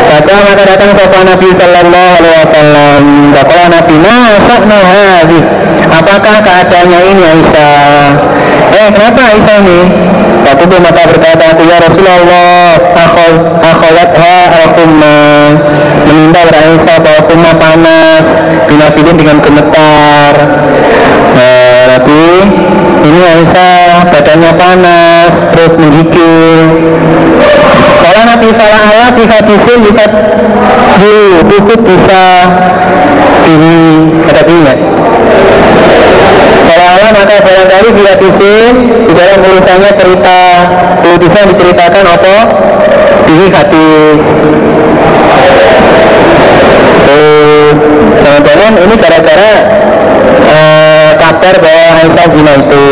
Baca maka datang sopan Nabi Sallallahu Alaihi Wasallam Bapak Nabi Masak Apakah keadaannya ini Aisyah? Eh kenapa Aisyah ini? Fakultu maka berkata aku ya Rasulullah akhol akholatha al-kumma menimba Aisyah bahwa kumma panas binafidin dengan gemetar. Nah, ini Aisyah badannya panas terus menggigil. Kalau nanti salah Allah di hadisin bisa di tutup bisa ada ingat kalau Allah maka barangkali di hadisin di dalam tulisannya cerita bisa diceritakan apa? Di hadis. Jangan-jangan ini gara-gara uh, kabar bahwa Aisyah zina itu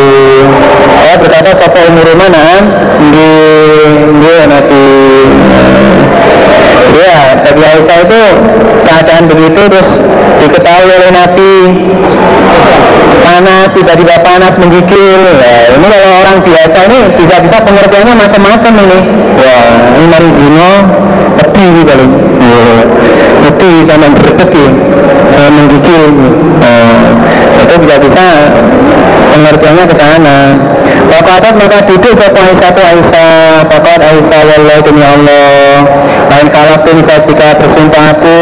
saya berkata sopo umur mana di di nanti ya bagi Aisyah itu keadaan begitu terus diketahui oleh Nabi. Panas tiba-tiba panas menggigil. Ya, ini kalau orang biasa ini bisa-bisa pengertiannya macam-macam ini. Ya ini mari zino pedih kali. Ya, pedih sama berpedih menggigil. Nah, itu bisa-bisa pengertiannya ke sana. Pokoknya maka duduk satu Aisyah tu Aisyah Pokoknya Aisyah Wallah demi Allah. Lain kalau pun saya jika bersumpah aku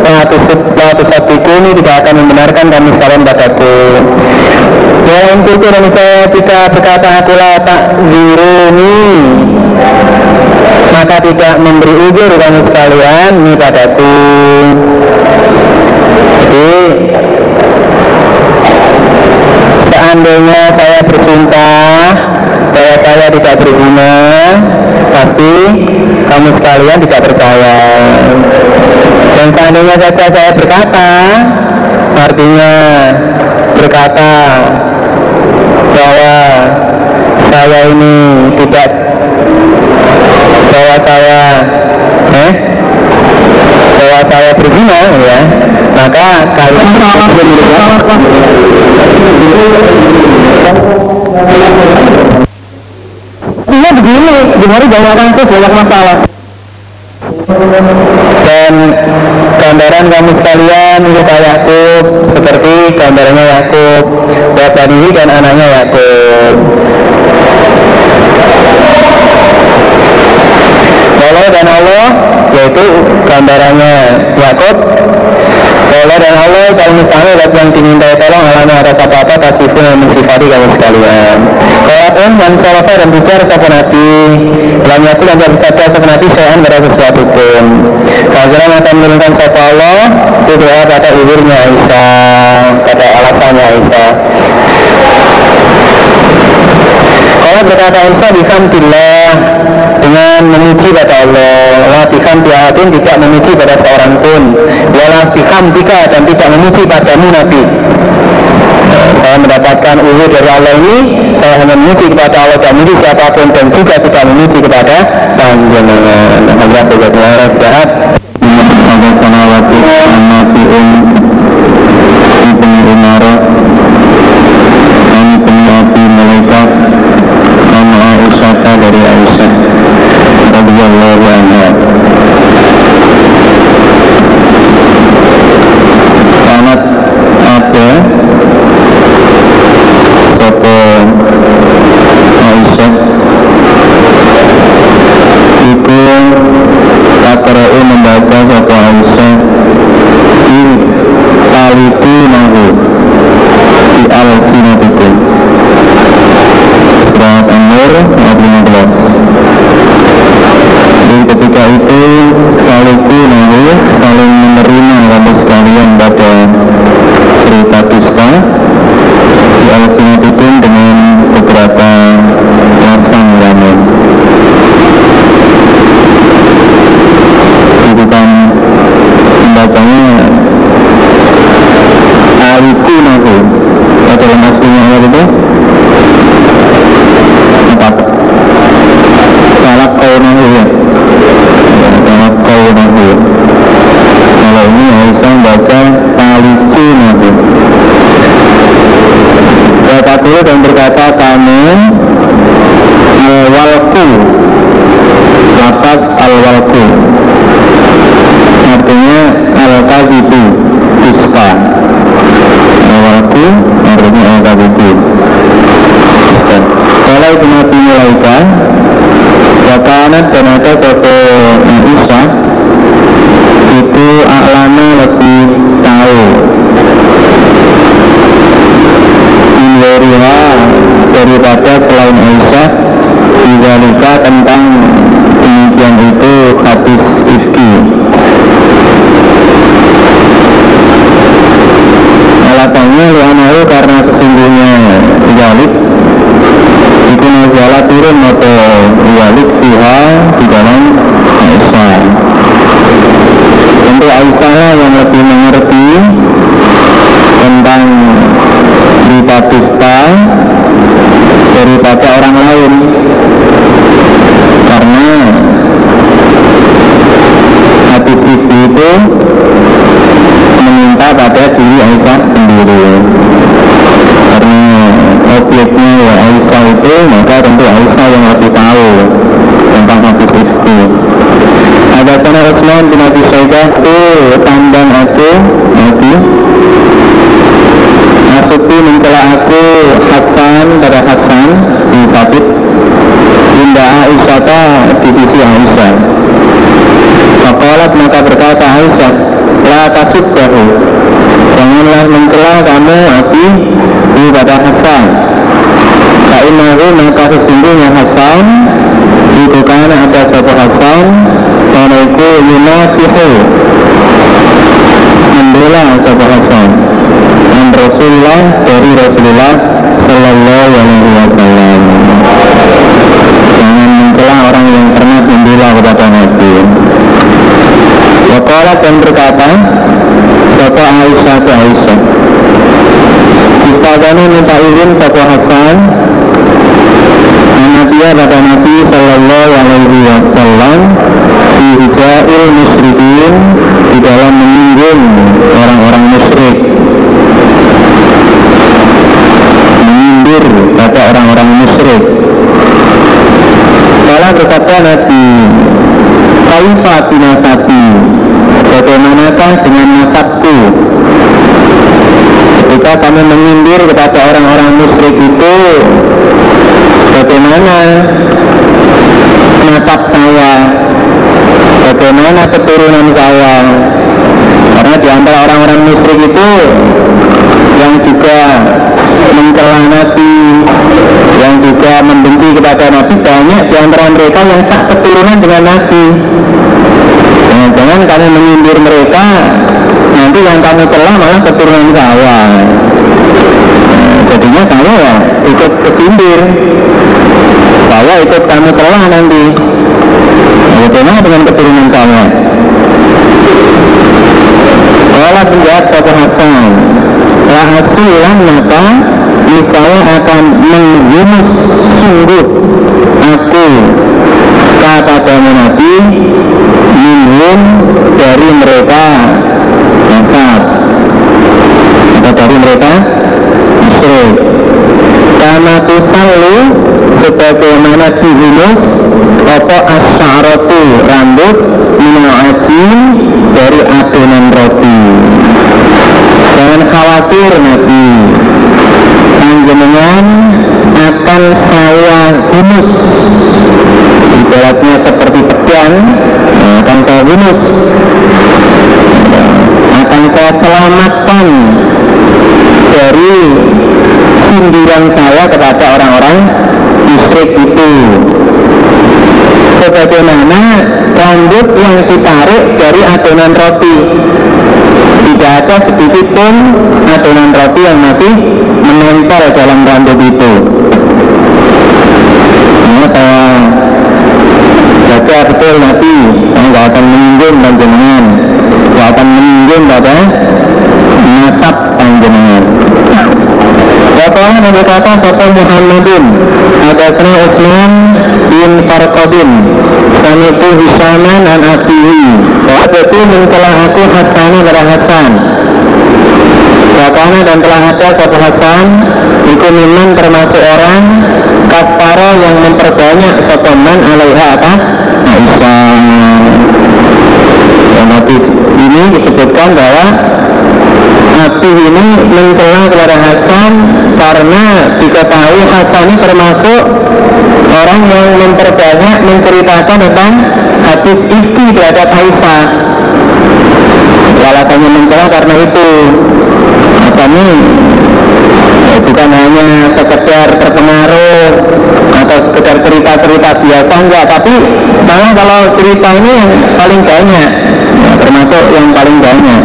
Latu sabdiku ini tidak akan membenarkan kami sekalian padaku. Ya untuk itu dan saya jika berkata aku lah tak ziruni. Maka tidak memberi ujur kami sekalian ini padaku. Jadi seandainya saya bersumpah bahwa saya tidak berguna pasti kamu sekalian tidak percaya. Dan seandainya saja saya berkata artinya berkata bahwa saya ini tidak bahwa saya eh bahwa saya berzina ya maka kalian Iya begini, gimana banyak kasus, banyak masalah. Dan gambaran kamu sekalian lupa Yakub seperti gambarannya Yakub Bapanihi dan anaknya Yakub Allah dan Allah yaitu gambarannya Yakub Allah dan Allah kalau misalnya buat yang dimintai tolong alami atas apa-apa tasifun yang mensifati kamu sekalian. Kalau man salafa dan bicara sapa nabi Lam yakul dan bersabda sapa nabi Syai'an pada sesuatu pun. Kalau akan menurunkan sapa Allah Itu doa kata ibunya Aisyah Kata alasannya Aisyah Kalau berkata Aisyah bihamdillah dengan memuji pada Allah La bihamdihatin tidak memuji pada seorang pun Wala bihamdika dan tidak memuji padamu Nabi saya mendapatkan ulu dari Allah ini saya hanya memuji kepada Allah dan memuji siapa pun dan juga tidak memuji kepada panjenengan Allah sejahtera sehat Muhammad sanawati Nabiun Alasannya lianahu karena sesungguhnya Galik Itu nazala turun atau Galik fiha di dalam Aisyah Tentu Aisyah lah yang lebih mengerti Tentang berita dusta Daripada orang lain Karena Hadis itu meminta pada diri Aisyah sendiri karena objeknya ya Aisyah itu maka tentu Aisyah yang lebih tahu tentang hadis itu ada sana Usman bin Abi Syaibah itu tambang aku Nabi Masuki mencela aku Hasan pada Hasan di Sabit Bunda Aisyah di sisi Aisyah Fakolat maka berkata Aisyah La tasubbahu Janganlah mencela kamu Abi pada Hasan Ka'inahu maka sesungguhnya Hasan Itu karena ada satu Hasan Karena itu yunafihu Membela satu Hasan Dan Rasulullah dari Rasulullah Sallallahu alaihi wasallam Jangan mencela orang yang pernah membela kepada Nabi Wakalat dan berkata Sapa Aisyah ke Aisyah Istadana minta izin Sapa Hasan Nabiya pada Nabi Sallallahu alaihi wasallam Di hijail musyrikin Di dalam menyinggung orang-orang musyrik Menyindir pada orang-orang musyrik Kalau berkata Nabi Kaifa binasati Bagaimanakah dengan nasabku Ketika kami menyindir kepada orang-orang musyrik itu? Bagaimana? Nasab saya? Bagaimana keturunan saya? Karena di antara orang-orang musyrik itu Yang juga mencela Nabi Yang juga membenci kepada Nabi Banyak di antara mereka yang sah keturunan dengan Nabi. Jangan-jangan kamu menyindir mereka Nanti yang kamu celah malah keturunan saya Jadinya saya ya ikut kesindir. Saya ikut kamu celah nanti. Bagaimana dengan keturunan saya. Kalau menjawab satu Hasan La asulan maka Misalnya akan menghunus sungguh Aku kata Nabi minhum dari mereka nasab atau dari mereka musyrik karena tusallu sebagaimana dihunus apa asyaratu rambut minal ajin dari adonan roti jangan khawatir Nabi panjenengan akan saya hunus ibaratnya seperti pedang akan hunus akan saya selamatkan dari sindiran saya kepada orang-orang musyrik itu. Sebagaimana rambut yang ditarik dari adonan roti. Tidak ada sedikit pun adonan roti yang masih menempel dalam rambut itu nah, saya jaga betul nanti saya nggak akan menyinggung panjenengan nggak akan menyinggung pada nasab panjenengan Bapak yang berkata Sopo Muhammadin Ada sana Usman bin Farqadin Samitu dan Abihi Waktu itu mencelah aku Hasan pada Hasan. Bakana dan telah ada Sopo Hasan Iku miman termasuk orang Kafara yang memperbanyak Sopoman alaiha atas Aisyah Dan hadis ini disebutkan bahwa Nabi ini mencela kepada Hasan karena diketahui Hasan ini termasuk orang yang memperbanyak menceritakan tentang hadis ifki terhadap Aisyah. Alasannya mencela karena itu. Ini ya, bukan hanya sekedar terpengaruh atau sekedar cerita-cerita biasa enggak tapi malah kalau cerita ini yang paling banyak ya, termasuk yang paling banyak.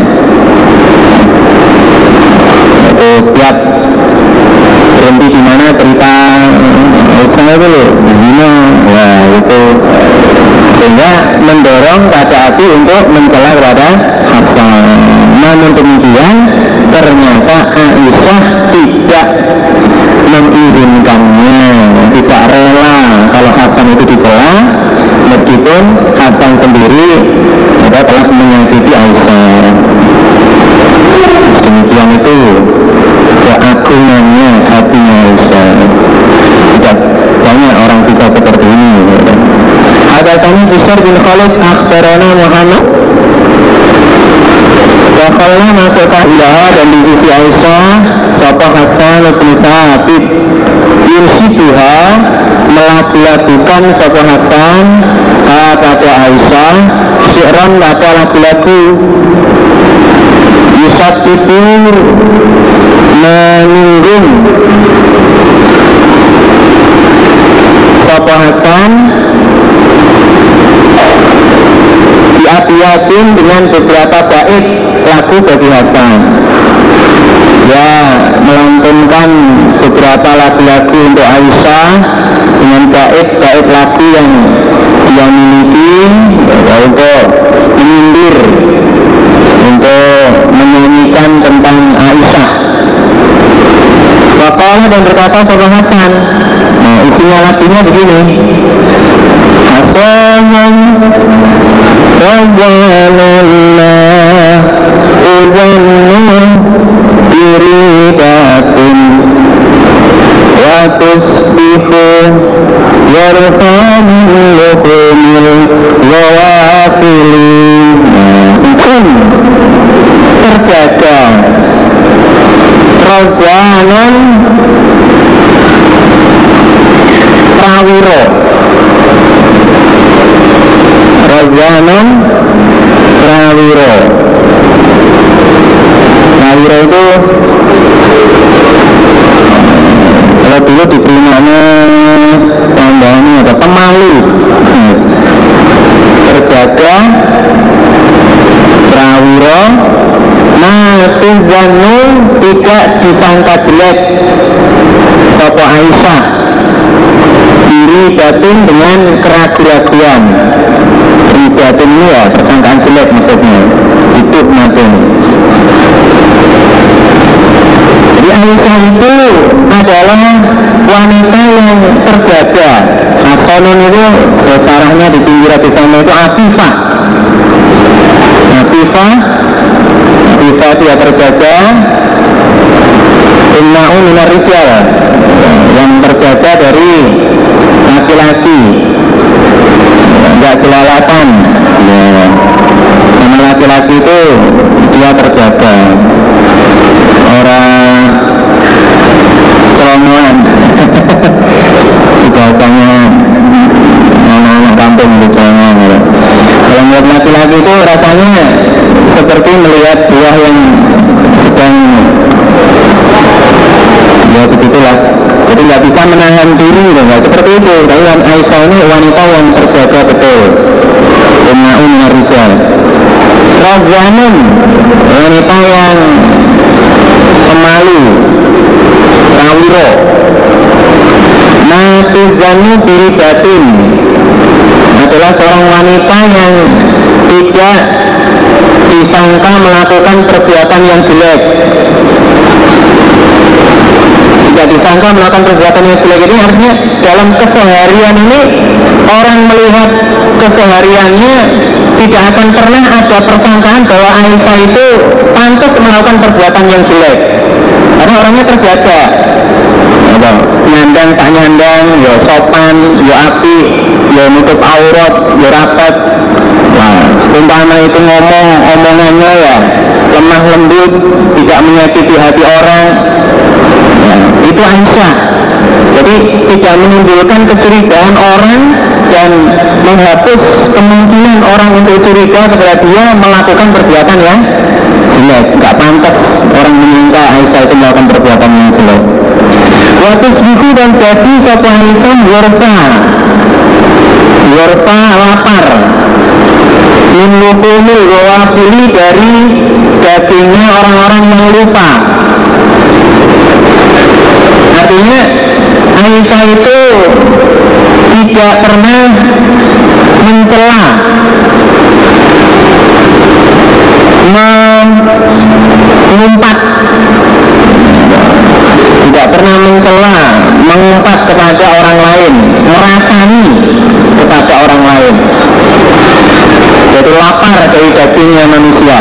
Itu setiap berhenti di mana cerita usaha itu loh zina. Ya itu. Sehingga mendorong pada hati untuk mencela kepada Hasan. Namun demikian ternyata Aisyah tidak mengizinkannya. Tidak rela kalau Hasan itu dicela. Meskipun Hasan sendiri telah menyakiti Aisyah demikian itu keagungannya hatinya Aisyah tidak banyak orang bisa seperti ini Hadatsani Bishr bin Khalid akhbarana Muhammad. Wakalna masuk ilaha dan di sisi Aisyah Sapa Hasan bin Sabit. Yursiduha Melaku-lakukan Sapa Hasan Kata Aisyah Syi'ran kata lagu-lagu? Yusat itu Menunggung Sapa Hasan diapiatin dengan beberapa bait lagu bagi Hasan. Ya melantunkan beberapa lagu-lagu untuk Aisyah dengan bait-bait lagu yang dia miliki ya, untuk menyindir untuk menyanyikan tentang Aisyah. Wakala dan berkata Sobat Hasan Nah isinya lagunya begini. Hasanan Razanan Prawiro Prawiro itu kalau dulu diterimanya tambahannya ada pemalu terjaga Prawiro Natuzanu tidak disangka jelek Sopo Aisyah. Diri batin dengan keraguan-raguan Diri batin ini ya persangkaan jelek maksudnya. Itu matin Jadi Aisyah itu adalah wanita yang terjaga. Hasanun itu sejarahnya di pinggir di sana itu Afifah Afifah Afifah dia terjaga Inna'u minar rijal Yang terjaga dari laki-laki Enggak jelalatan ya. Karena laki-laki itu dia terjaga Orang celomohan Bahasanya anak-anak kampung itu celomohan gitu. Kalau melihat laki-laki itu rasanya seperti melihat buah yang sedang ya begitulah jadi nggak bisa menahan diri gitu, nggak seperti itu tapi Aisyah ini wanita yang terjaga betul Umma'un Rijal Razanun wanita yang pemalu Rawiro Natuzanu diri batin adalah seorang wanita yang tidak disangka melakukan perbuatan yang jelek. Tidak disangka melakukan perbuatan yang jelek ini artinya dalam keseharian ini orang melihat kesehariannya tidak akan pernah ada persangkaan bahwa Aisyah itu pantas melakukan perbuatan yang jelek. Karena orangnya terjaga. Nyandang tak nyandang ya sopan ya api ya nutup aurat ya rapat. Nah itu ngomong omongannya ya lemah lembut tidak menyakiti hati orang. Nah, itu Aisyah. Jadi tidak menimbulkan kecurigaan orang dan menghapus kemungkinan orang untuk curiga kepada dia melakukan perbuatan yang jelek. Nggak pantas orang menyangka Aisyah itu melakukan perbuatan yang jelek. Waktu buku dan jadi sopa Aisyah warfa. Warfa lapar min lukumil wawafili dari dagingnya orang-orang yang lupa. Artinya Aisyah itu tidak pernah mencela mengumpat. Tidak pernah mencela mengumpat kepada orang lain merasani kepada orang lain jadi lapar dari dagingnya manusia.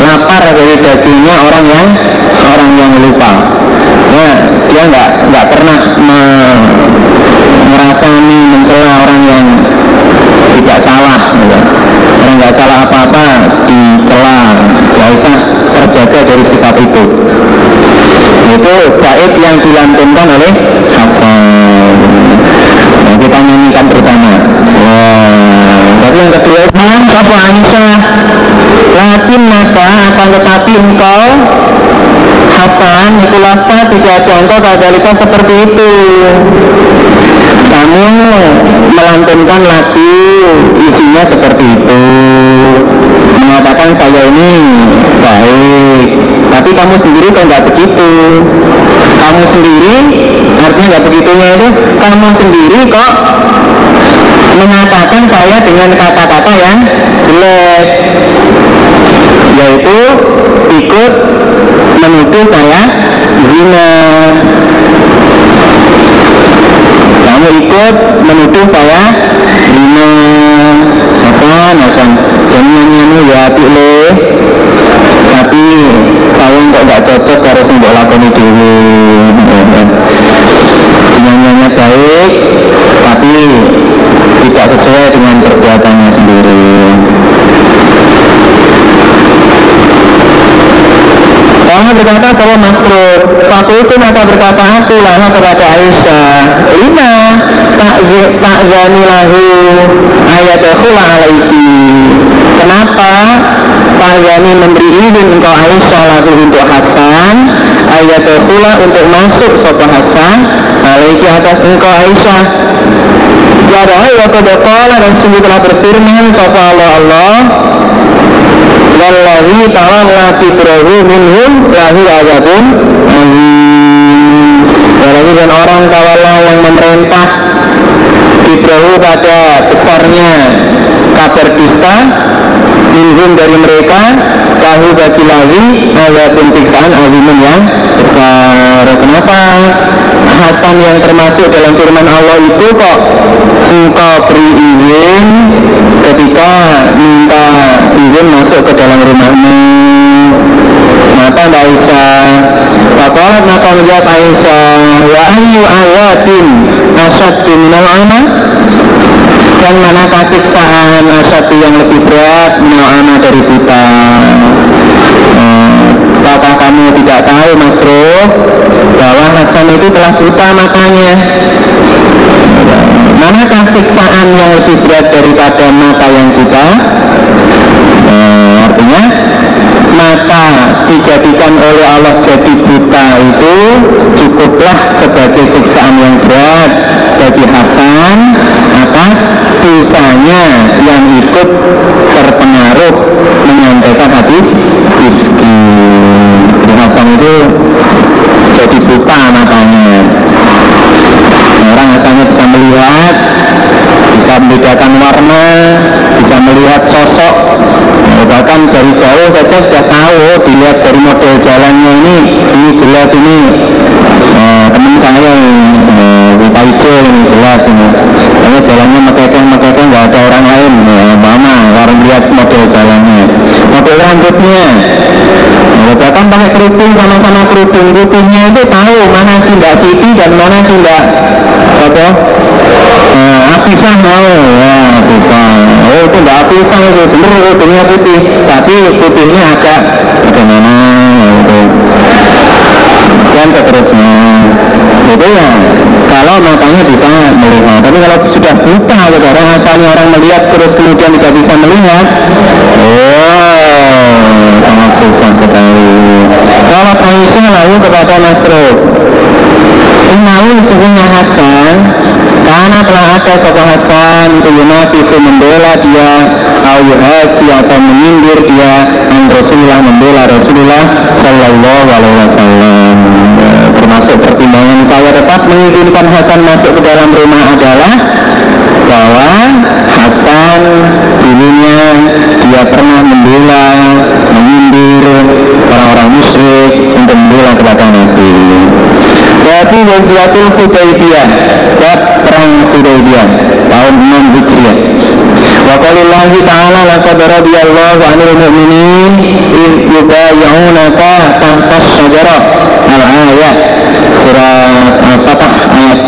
Lapar dari dagingnya orang yang orang yang lupa. Nah dia nggak nggak pernah me, merasani mencela orang yang tidak salah gitu. orang nggak salah apa-apa dicela. Aisyah terjaga dari sikap itu. Itu bait yang dilantunkan oleh Hasan. Nah, kita nyanyikan bersama. Wow. tapi yang kedua Sopo Aisyah Lakin maka akan tetapi engkau Hasan itu lasta tidak engkau kadalika seperti itu. Kamu melantunkan lagu isinya seperti itu. Mengatakan saya ini baik tapi kamu sendiri kok nggak begitu? Kamu sendiri artinya nggak begitunya itu kamu sendiri kok mengatakan saya dengan kata-kata yang jelek yaitu ikut menuduh saya zina. Kamu ikut menuduh saya zina. Hasan Hasan. Jangan nyanyi ya le. Tapi saya kok nggak cocok harus mbok lakoni dhewe. Nyanyiannya baik tapi tidak sesuai dengan perbuatannya sendiri. Allah berkata sama Waktu itu maka berkata aku lama kepada Aisyah. Lima tak zani lahu ayat alaiki Kenapa Pak Zani memberi izin engkau Aisyah lagi untuk Hasan? Ayat untuk masuk sopa Hasan alaiki atas engkau Aisyah Rahai wa dan sungguh telah berfirman sopa Allah Allah Wallahi ta'ala kibrahu minhum lahu azabun Wallahi dan orang tawala yang memerintah kibrahu pada besarnya kabar dusta minhum dari mereka tahu bagi lagi azabun siksaan azimun yang besar. Kenapa Hasan yang termasuk dalam firman Allah itu kok engkau beri izin ketika minta izin masuk ke dalam rumahmu? Maka Mbak Aisyah Bapak maka menjawab Aisyah Wa ayu ayatin asyaddu minal anak dan mana kasiksaan asyadu yang lebih berat minal dari kita? Apakah kamu tidak tahu Mas Ruh Hasan itu telah buta matanya. Manakah siksaan yang lebih berat daripada mata yang buta? Eh, artinya mata dijadikan oleh Allah jadi buta itu cukuplah sebagai siksaan yang berat bagi Hasan atas dosanya yang ikut terpengaruh menyampaikan hadis Ifki Hasan itu jadi buta matanya orang asalnya bisa melihat bisa membedakan warna bisa melihat sosok nah, bahkan dari jauh saja sudah tahu dilihat dari model jalannya ini ini jelas ini eh, teman saya eh, Pak Ijo ini jelas ini. Karena jalannya mekekeng mekekeng nggak ada orang lain eh, mama kalau lihat model jalannya. Model rambutnya. Nah, bahkan pakai kerudung sama-sama kerudung. Kerudungnya itu tahu mana sih Mbak Siti dan mana sih Mbak apa? Nah, Afifah mau. Ya Afifah. Oh itu Mbak Afifah itu bener kerudungnya putih. Tapi putihnya agak bagaimana ya, itu dan seterusnya itu ya kalau kalau matanya bisa melihat tapi kalau sudah buta gitu orang asalnya orang melihat terus kemudian tidak bisa melihat oh sangat susah sekali kalau Aisyah lalu kepada Masruk Inawi sesungguhnya Hasan karena telah ada sopa Hasan itu itu membela dia Au haji atau menyindir dia Dan Rasulullah membela Rasulullah Sallallahu alaihi wasallam Termasuk pertimbangan saya tetap Hasan masuk ke dalam rumah adalah Bahwa Hasan dulunya dia pernah membela Menyindir orang-orang musyrik Untuk membela kepada Nabi. Berarti Hudaybiyah Bab Perang Hudaybiyah Tahun 6 Hijriah Wa qalillahi ta'ala laqad radiyallahu 'anil mu'minin id yubayyi'unaka tahta syajarah al-ayat surat Al-Fatah ayat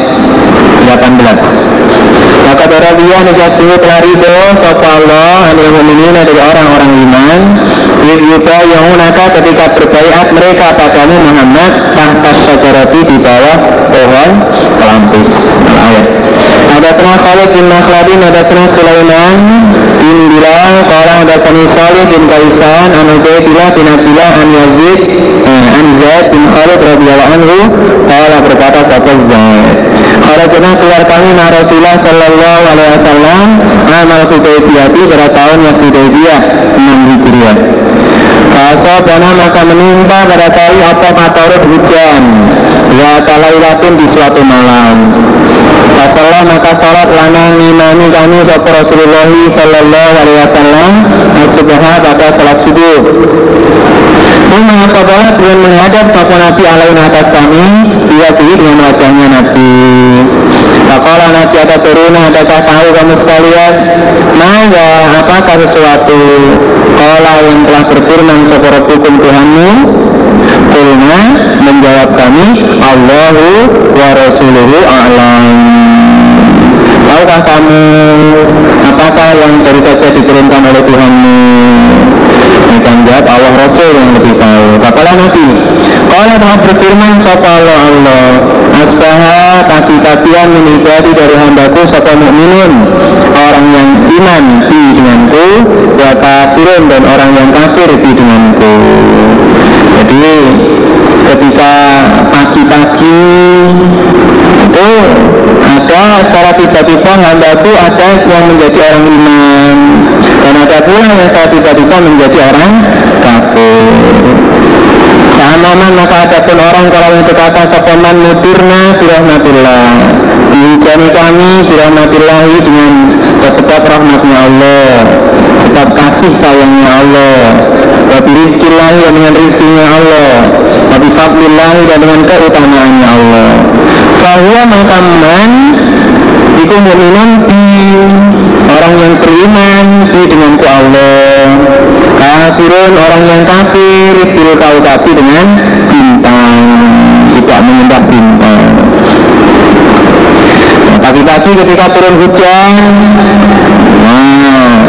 18 Maka radiyah nejasuhu telah ridho Sapa Allah anil mu'minin dari orang-orang iman Id yubayyi'unaka ketika berbaiat mereka padamu Muhammad tahta syajarati di bawah pohon pelampis. Al-ayat Hadatsana Khalid bin Makhladi Hadatsana Sulaiman bin Bilal Qala hadatsani Salih bin Kaisan an Ubaidillah bin Abdullah an Yazid eh, an Zaid bin Khalid radhiyallahu anhu qala berkata sahabat Zaid Kharajna keluar kami na Rasulullah sallallahu alaihi wasallam amal Hudaybiyah pada tahun yang Hudaybiyah 6 Hijriah Fasabana maka menimpa pada kali apa matorot hujan? Wa talailatin di suatu malam. Fasalah maka salat lana ngimani kami Sapa Rasulullah Sallallahu alaihi wasallam Asubha pada salat subuh. Mengatakan dengan menghadap Sapa Nabi alaih atas kami Dia dengan wajahnya Nabi. Fakola Nabi ada turun Adakah tahu kamu sekalian? Maya apakah sesuatu Kola yang telah berfirman Sapa Rabbukum Tuhanmu Kulna menjawab kami Allahu wa Rasuluhu a'lam Tahukah kamu apakah yang baru saja diturunkan oleh Tuhanmu? Mereka menjawab Allah Rasul yang lebih tahu. Bapalah Nabi. Kalau telah berfirman Sapa Allah Allah Asbaha kaki-kakian menibadi dari hambaku Sapa mukminun Orang yang iman di denganku Wa kafirun dan orang yang kafir di denganku. Jadi ketika pagi-pagi itu ada secara tiba-tiba hambaku ada yang menjadi orang iman. Dan ada pula yang secara tiba-tiba menjadi orang kafir Samaman maka ada pun orang kalau yang berkata sopaman mutirna birahmatillah Dihujani kami birahmatillahi dengan sebab rahmatnya Allah Sebab kasih sayangnya Allah Wabi rizkillahi dan dengan rizkinya Allah Wabi fadlillahi dan dengan keutamaannya Allah. Bahwa makaman Iku mu'minun di orang yang beriman di denganku Allah Kafirun orang yang kafir Bil kau tapi dengan bintang. Tidak menyembah bintang. Nah, Pagi-pagi ketika turun hujan Nah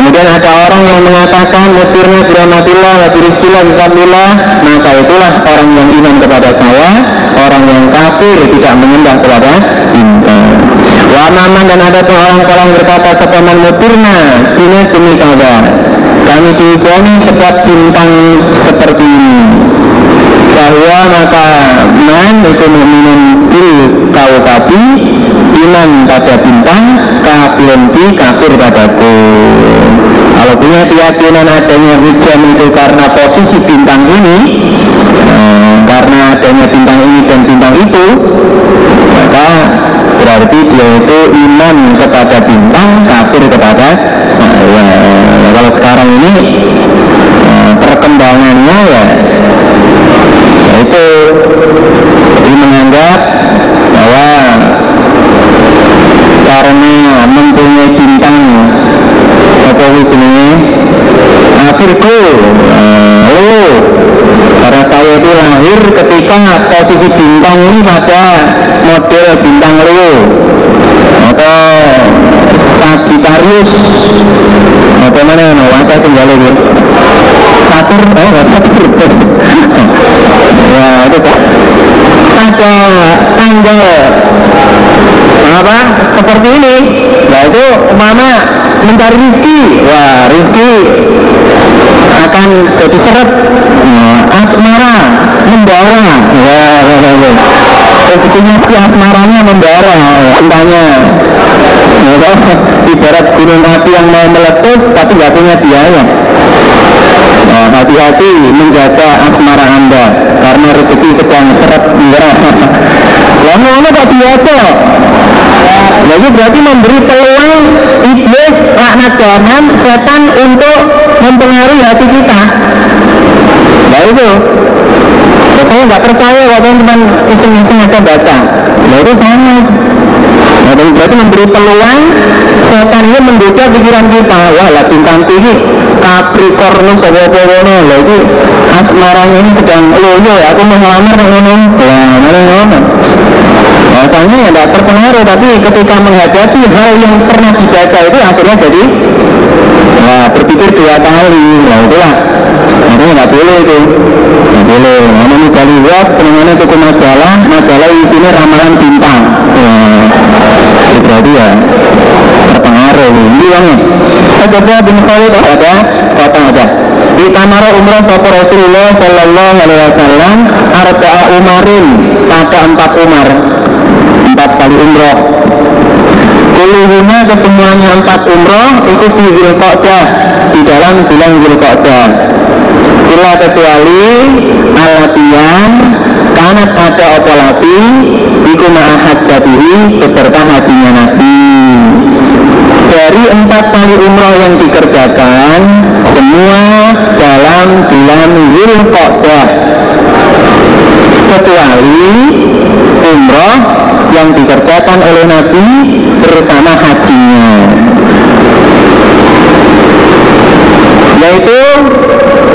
Kemudian ada orang yang mengatakan Mutirnya biramatillah wa birizkillah bismillah Maka itulah orang yang iman kepada saya Orang yang kafir tidak menyembah kepada bintang. Wa dan ada tuh orang kalau berkata sepaman mutirna? Ini jemi kada Kami dihujani sebab bintang seperti ini. Bahwa maka man itu mu'minun bil tapi iman pada bintang kafirun bi kafir padaku kalau punya keyakinan adanya hujan itu karena posisi bintang ini eh, karena adanya bintang ini dan bintang itu maka berarti dia itu iman kepada bintang kafir kepada saya kalau sekarang ini eh, perkembangannya ya itu jadi menganggap bahwa karena mempunyai bintang apa sini akhirku lalu karena saya itu lahir ketika posisi bintang ini pada model bintang Leo atau Sagittarius atau mana yang wajah tinggal itu Satur, eh Satur. Ya itu kan pada tanggal apa? Seperti ini. Yaitu umpama mencari rizki. Wah rizki. Akan jadi seret. Nah, asmara. Membara. Ya, ya, ya, ya. rezekinya si asmaranya membara. Entahnya ya, ibarat gunung api yang mau meletus tapi nggak punya biaya Nah, hati-hati menjaga asmara anda karena rezeki sedang seret merah. Lalu mana kok biasa? Jadi berarti memberi peluang iblis, laknat jahanam, setan untuk mempengaruhi hati kita. Nah itu, saya nggak percaya kalau teman iseng-iseng aja baca. Nah itu sama. Nah, berarti memberi peluang setan ini menduga pikiran kita. Wah, lah bintang tinggi Capricornus apa apa. Lah itu asmaranya ini sedang loyo ya. Aku mau ngelamar ngono. Lah, ngono. Rasanya ya tidak terpengaruh, tapi ketika menghadapi hal yang pernah dibaca itu akhirnya jadi Nah, berpikir dua kali, nah itulah Itu nggak boleh itu Nggak boleh, mana ini kali lihat, senangannya itu majalah Majalah isinya ramalan bintang Nah, berarti ya terpengaruh. Ini yang Saja bin Khalid ada, kata ada di kamar umrah sopo Rasulullah Sallallahu Alaihi Wasallam Arba'a Umarin pada empat Umar. Empat kali umroh Kuluhuna kesemuanya empat umroh itu di Zulqa'dah di dalam bulan Zulqa'dah. Ila kecuali alatian kanat ada apa lati iku ma'ahad beserta hajinya Nabi. Dari empat kali umroh yang dikerjakan semua dalam bulan Zulqa'dah. Kecuali umroh yang dikerjakan oleh Nabi bersama hajinya. Yaitu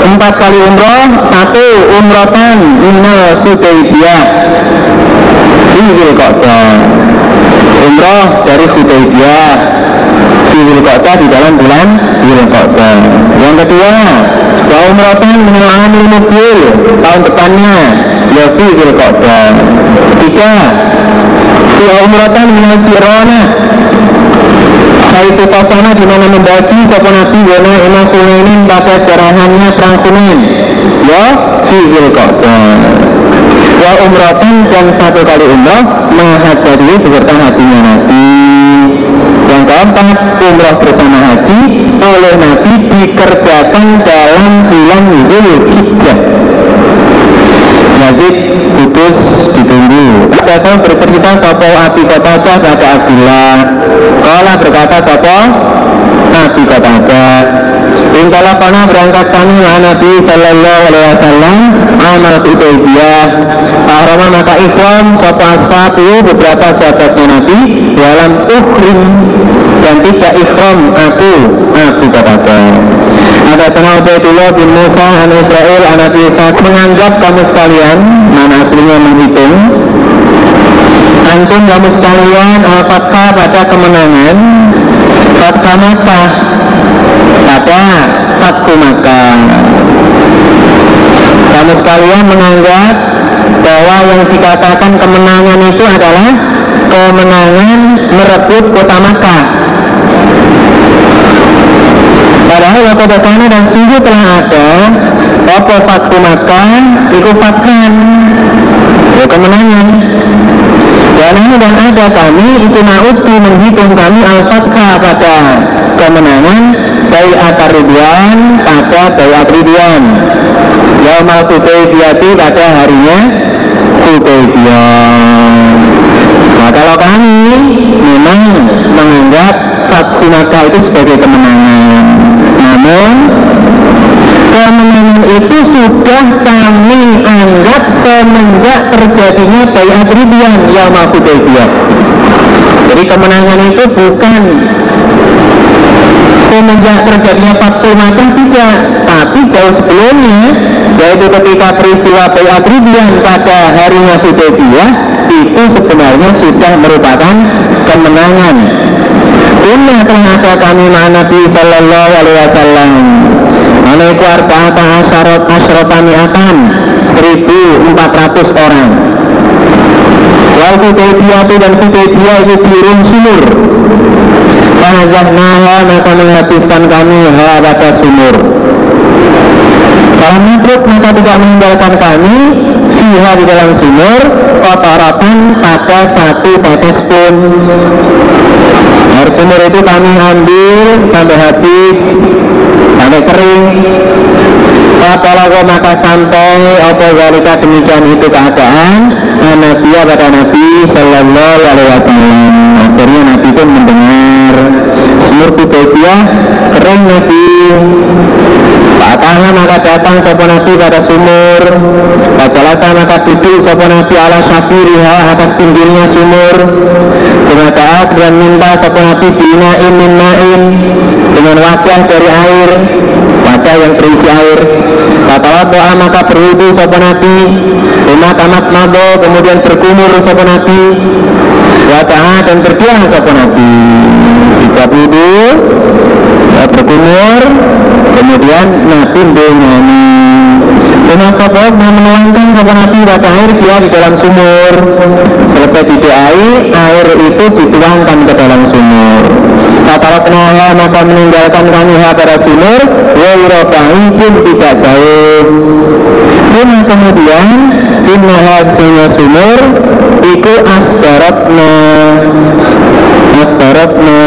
empat kali umroh satu umrohkan minal Hudaybiyah di Zulqa'dah umroh dari Hudaybiyah di Zulqa'dah di dalam bulan Zulqa'dah yang kedua wa umrohkan minal amil mukbil tahun depannya ya fi Zulqa'dah ketiga wa umrohkan minal Jirona itu pasana di mana membagi siapa nabi wana ina kunainin pada jarahannya perang kunain ya fi Zulqa'dah wa umrohkan dan satu kali umroh menghajari beserta hatinya nabi. Yang keempat umroh bersama haji oleh nabi dikerjakan dalam bulan Zulhijjah Yazid putus ditunggu Kata bercerita Sopo Abi Qatada kata Abdullah. Kala berkata Sopo Abi Qatada. Intala pana berangkat kami wa Nabi Sallallahu Alaihi Wasallam Amal Hudaybiyah Ahrama maka ikhram Sopo ashabu beberapa sahabatnya Nabi Dalam ukrim Dan tidak ikhram aku Abi Qatada. Ada sana Ubaidullah bin Musa an Israel an Nabi Ishaq menganggap kamu sekalian mana aslinya menghitung antum kamu sekalian al-fathah pada kemenangan fathah maka pada fatku maka kamu sekalian menganggap bahwa yang dikatakan kemenangan itu adalah kemenangan merebut kota Makkah Padahal waktu dasarnya dan sungguh telah ada Apa fatku makan Itu fatkan Ya kemenangan Ini dan ada kami Itu ma'udu menghitung kami Al-Fatkah pada kemenangan Bayat Ridwan pada Bayat Ridwan Yaumal Hudaybiyati pada harinya Hudaybiyah. Nah kalau kami memang menganggap Makkah itu sebagai kemenangan. Namun kemenangan itu sudah kami anggap semenjak terjadinya Bayat Ridwan Yama Hudaybiyah. Jadi kemenangan itu bukan semenjak terjadinya Fatku Makkah tidak, tapi jauh sebelumnya yaitu ketika peristiwa Bayat Ridwan pada harinya Hudaybiyah itu sebenarnya sudah merupakan kemenangan. Inna telah kami Nabi Sallallahu Alaihi Wasallam Alaiku arba'ata asyarat asyrata mi'atan 1400 orang. Wal itu dan Hudaybiyah itu birun sumur. Fahazahnaha maka menghabiskan kami harata sumur. Kalau matruk maka tidak meninggalkan kami Fiha di dalam sumur Kotoratan pada satu tetes pun. Air sumur itu kami ambil sampai habis Sampai kering. Apalago maka sampai apa zalika demikian itu keadaan Nabi pada Nabi Sallallahu Alaihi Wasallam. Akhirnya Nabi pun mendengar Sumur Kudaibiyah kering Nabi Fatahlah maka datang sopo Nabi pada sumur. Bajalasa maka duduk sopo Nabi ala syafiriha atas pinggirnya sumur. Taat dan minta sopo Nabi binain minnain Dengan wajah dari air Wajah yang berisi air. Katawa doa maka berwudu sopo Nabi. Lima tamat mado kemudian berkumur sopo Nabi. Wajah dan berdiam sopo Nabi. Jika wudu ya berkumur kemudian Nabi nyanyi dengan sebab menuangkan kepada Nabi wajah air dia di dalam sumur. Selesai didoai air itu dituangkan ke dalam sumur. Allah maka meninggalkan kami pada sumur. Wairabahi pun tidak jauh. Pun kemudian Inna hasilnya sumur Iku asbaratna. Asbaratna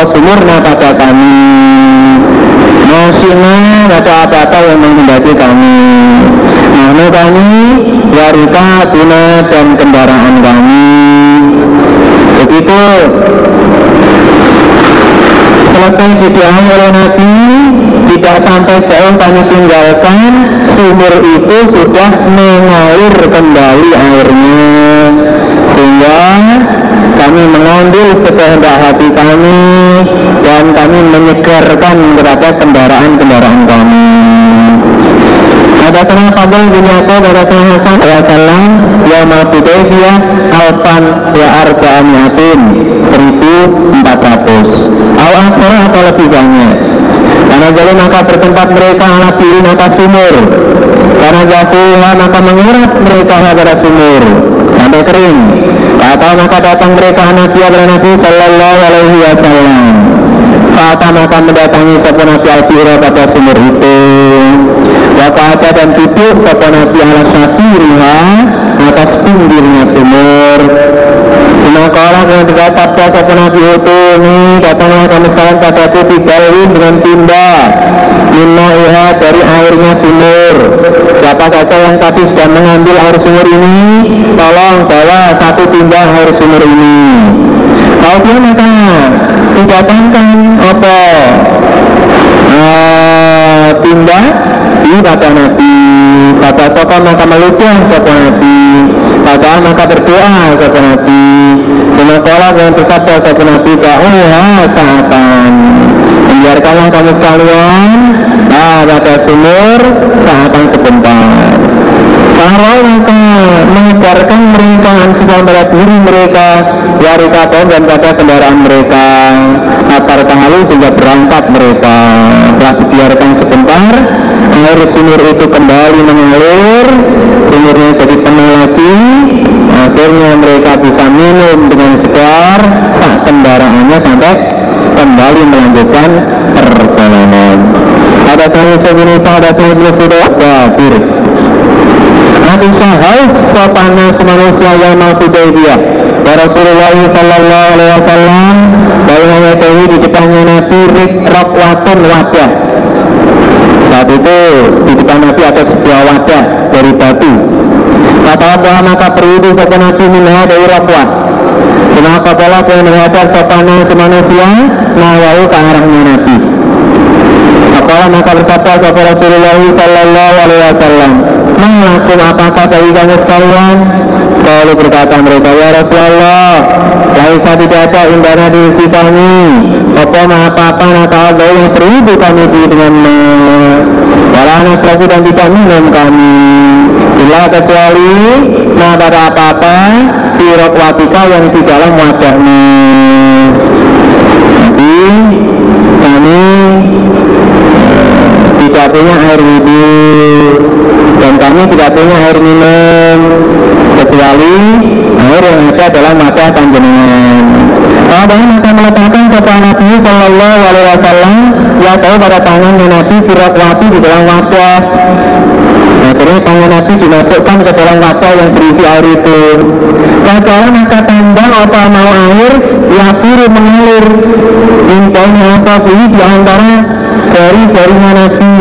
Apa sumur pada kami? Masina kata-kata yang menghendaki kami? Namun kami Warika tuna dan kendaraan kami. Begitu. Selesai didoakan oleh Nabi Tidak sampai jauh kami tinggalkan Sumur itu sudah mengalir kembali airnya. Sehingga kami mengambil sekehendak hati kami dan kami menyegarkan kepada kendaraan-kendaraan kami. Ada sana Fadl bin ada sana Hasan, ya salam, ya Mabudayfiyah, Alfan, ya Arba'an Yatim, 1400. Al atau lebih banyak. Karena jadi maka bertempat mereka ala diri maka sumur. Karena jatuh maka menguras mereka pada sumur sampai kering. Atau maka datang mereka Nabi kepada Nabi Sallallahu Alaihi Wasallam. Kata maka mendatangi sopan Nabi al pada sumur itu. Waka dan duduk sopan Nabi ala syafiriha atas pinggirnya sumur. Semakala dengan tiga sabda sopan Nabi itu ini datanglah kami sekalian pada itu dengan timba Minna iha dari airnya sumur. Siapa saja yang tadi sudah mengambil air sumur ini Tolong bawa satu timba air sumur ini. Dia maka didatangkan apa? Uh, timba di kata Nabi. Kata soka maka meludah sopa Nabi. Kata maka berdoa sopa Nabi. Dengan kola dengan bersabda sopa Nabi Ka'uha saatan Membiarkanlah kamu sekalian Nah pada sumur saatan sebentar. Kalau mereka menyebarkan mereka anfisal pada diri mereka Warika dan pada kendaraan mereka Atar tahalu sehingga berangkat mereka. Setelah dibiarkan sebentar Air sumur itu kembali mengalir Sumurnya jadi penuh lagi. Akhirnya mereka bisa minum dengan segar Saat kendaraannya sampai kembali melanjutkan perjalanan. Ada saya sebelum ada saya belum Jabir Aisyah haus sopana semanusia yang mau dia Ya Rasulullah Sallallahu Alaihi Wasallam Dari mengetahui di depannya Nabi Rok watun wajah Saat itu di depan Nabi ada sebuah wadah dari batu. Kata Allah maka berwudu sopa Nabi minha dari rakwah Kenapa pola yang menghadap sopana semanusia Nawawi ke arahnya Nabi Apalah maka bersabda sopa Rasulullah Sallallahu Alaihi Wasallam Mengaku apakah bagi kamu sekalian? Kalau berkata mereka Ya Rasulullah Laisa tidak ada indahnya di sisi kami Apa apa-apa Nata Allah yang beribu kami di dengan Walau nasrafu dan tidak minum kami. Bila kecuali Nah pada apa-apa Sirok watika yang di dalam wadahmu Jadi Kami tidak punya air wudhu dan kami tidak punya air minum kecuali air yang ada dalam mata panjenengan. Kemudian maka meletakkan kepada Nabi Shallallahu Alaihi Wasallam ya tahu pada tangannya Nabi surat wati di dalam wadah. Akhirnya tangan Nabi dimasukkan ke dalam wadah yang berisi air itu. Kalau maka tambang atau mau air, ya kiri mengalir. Intinya apa ini di antara jari-jarinya Nabi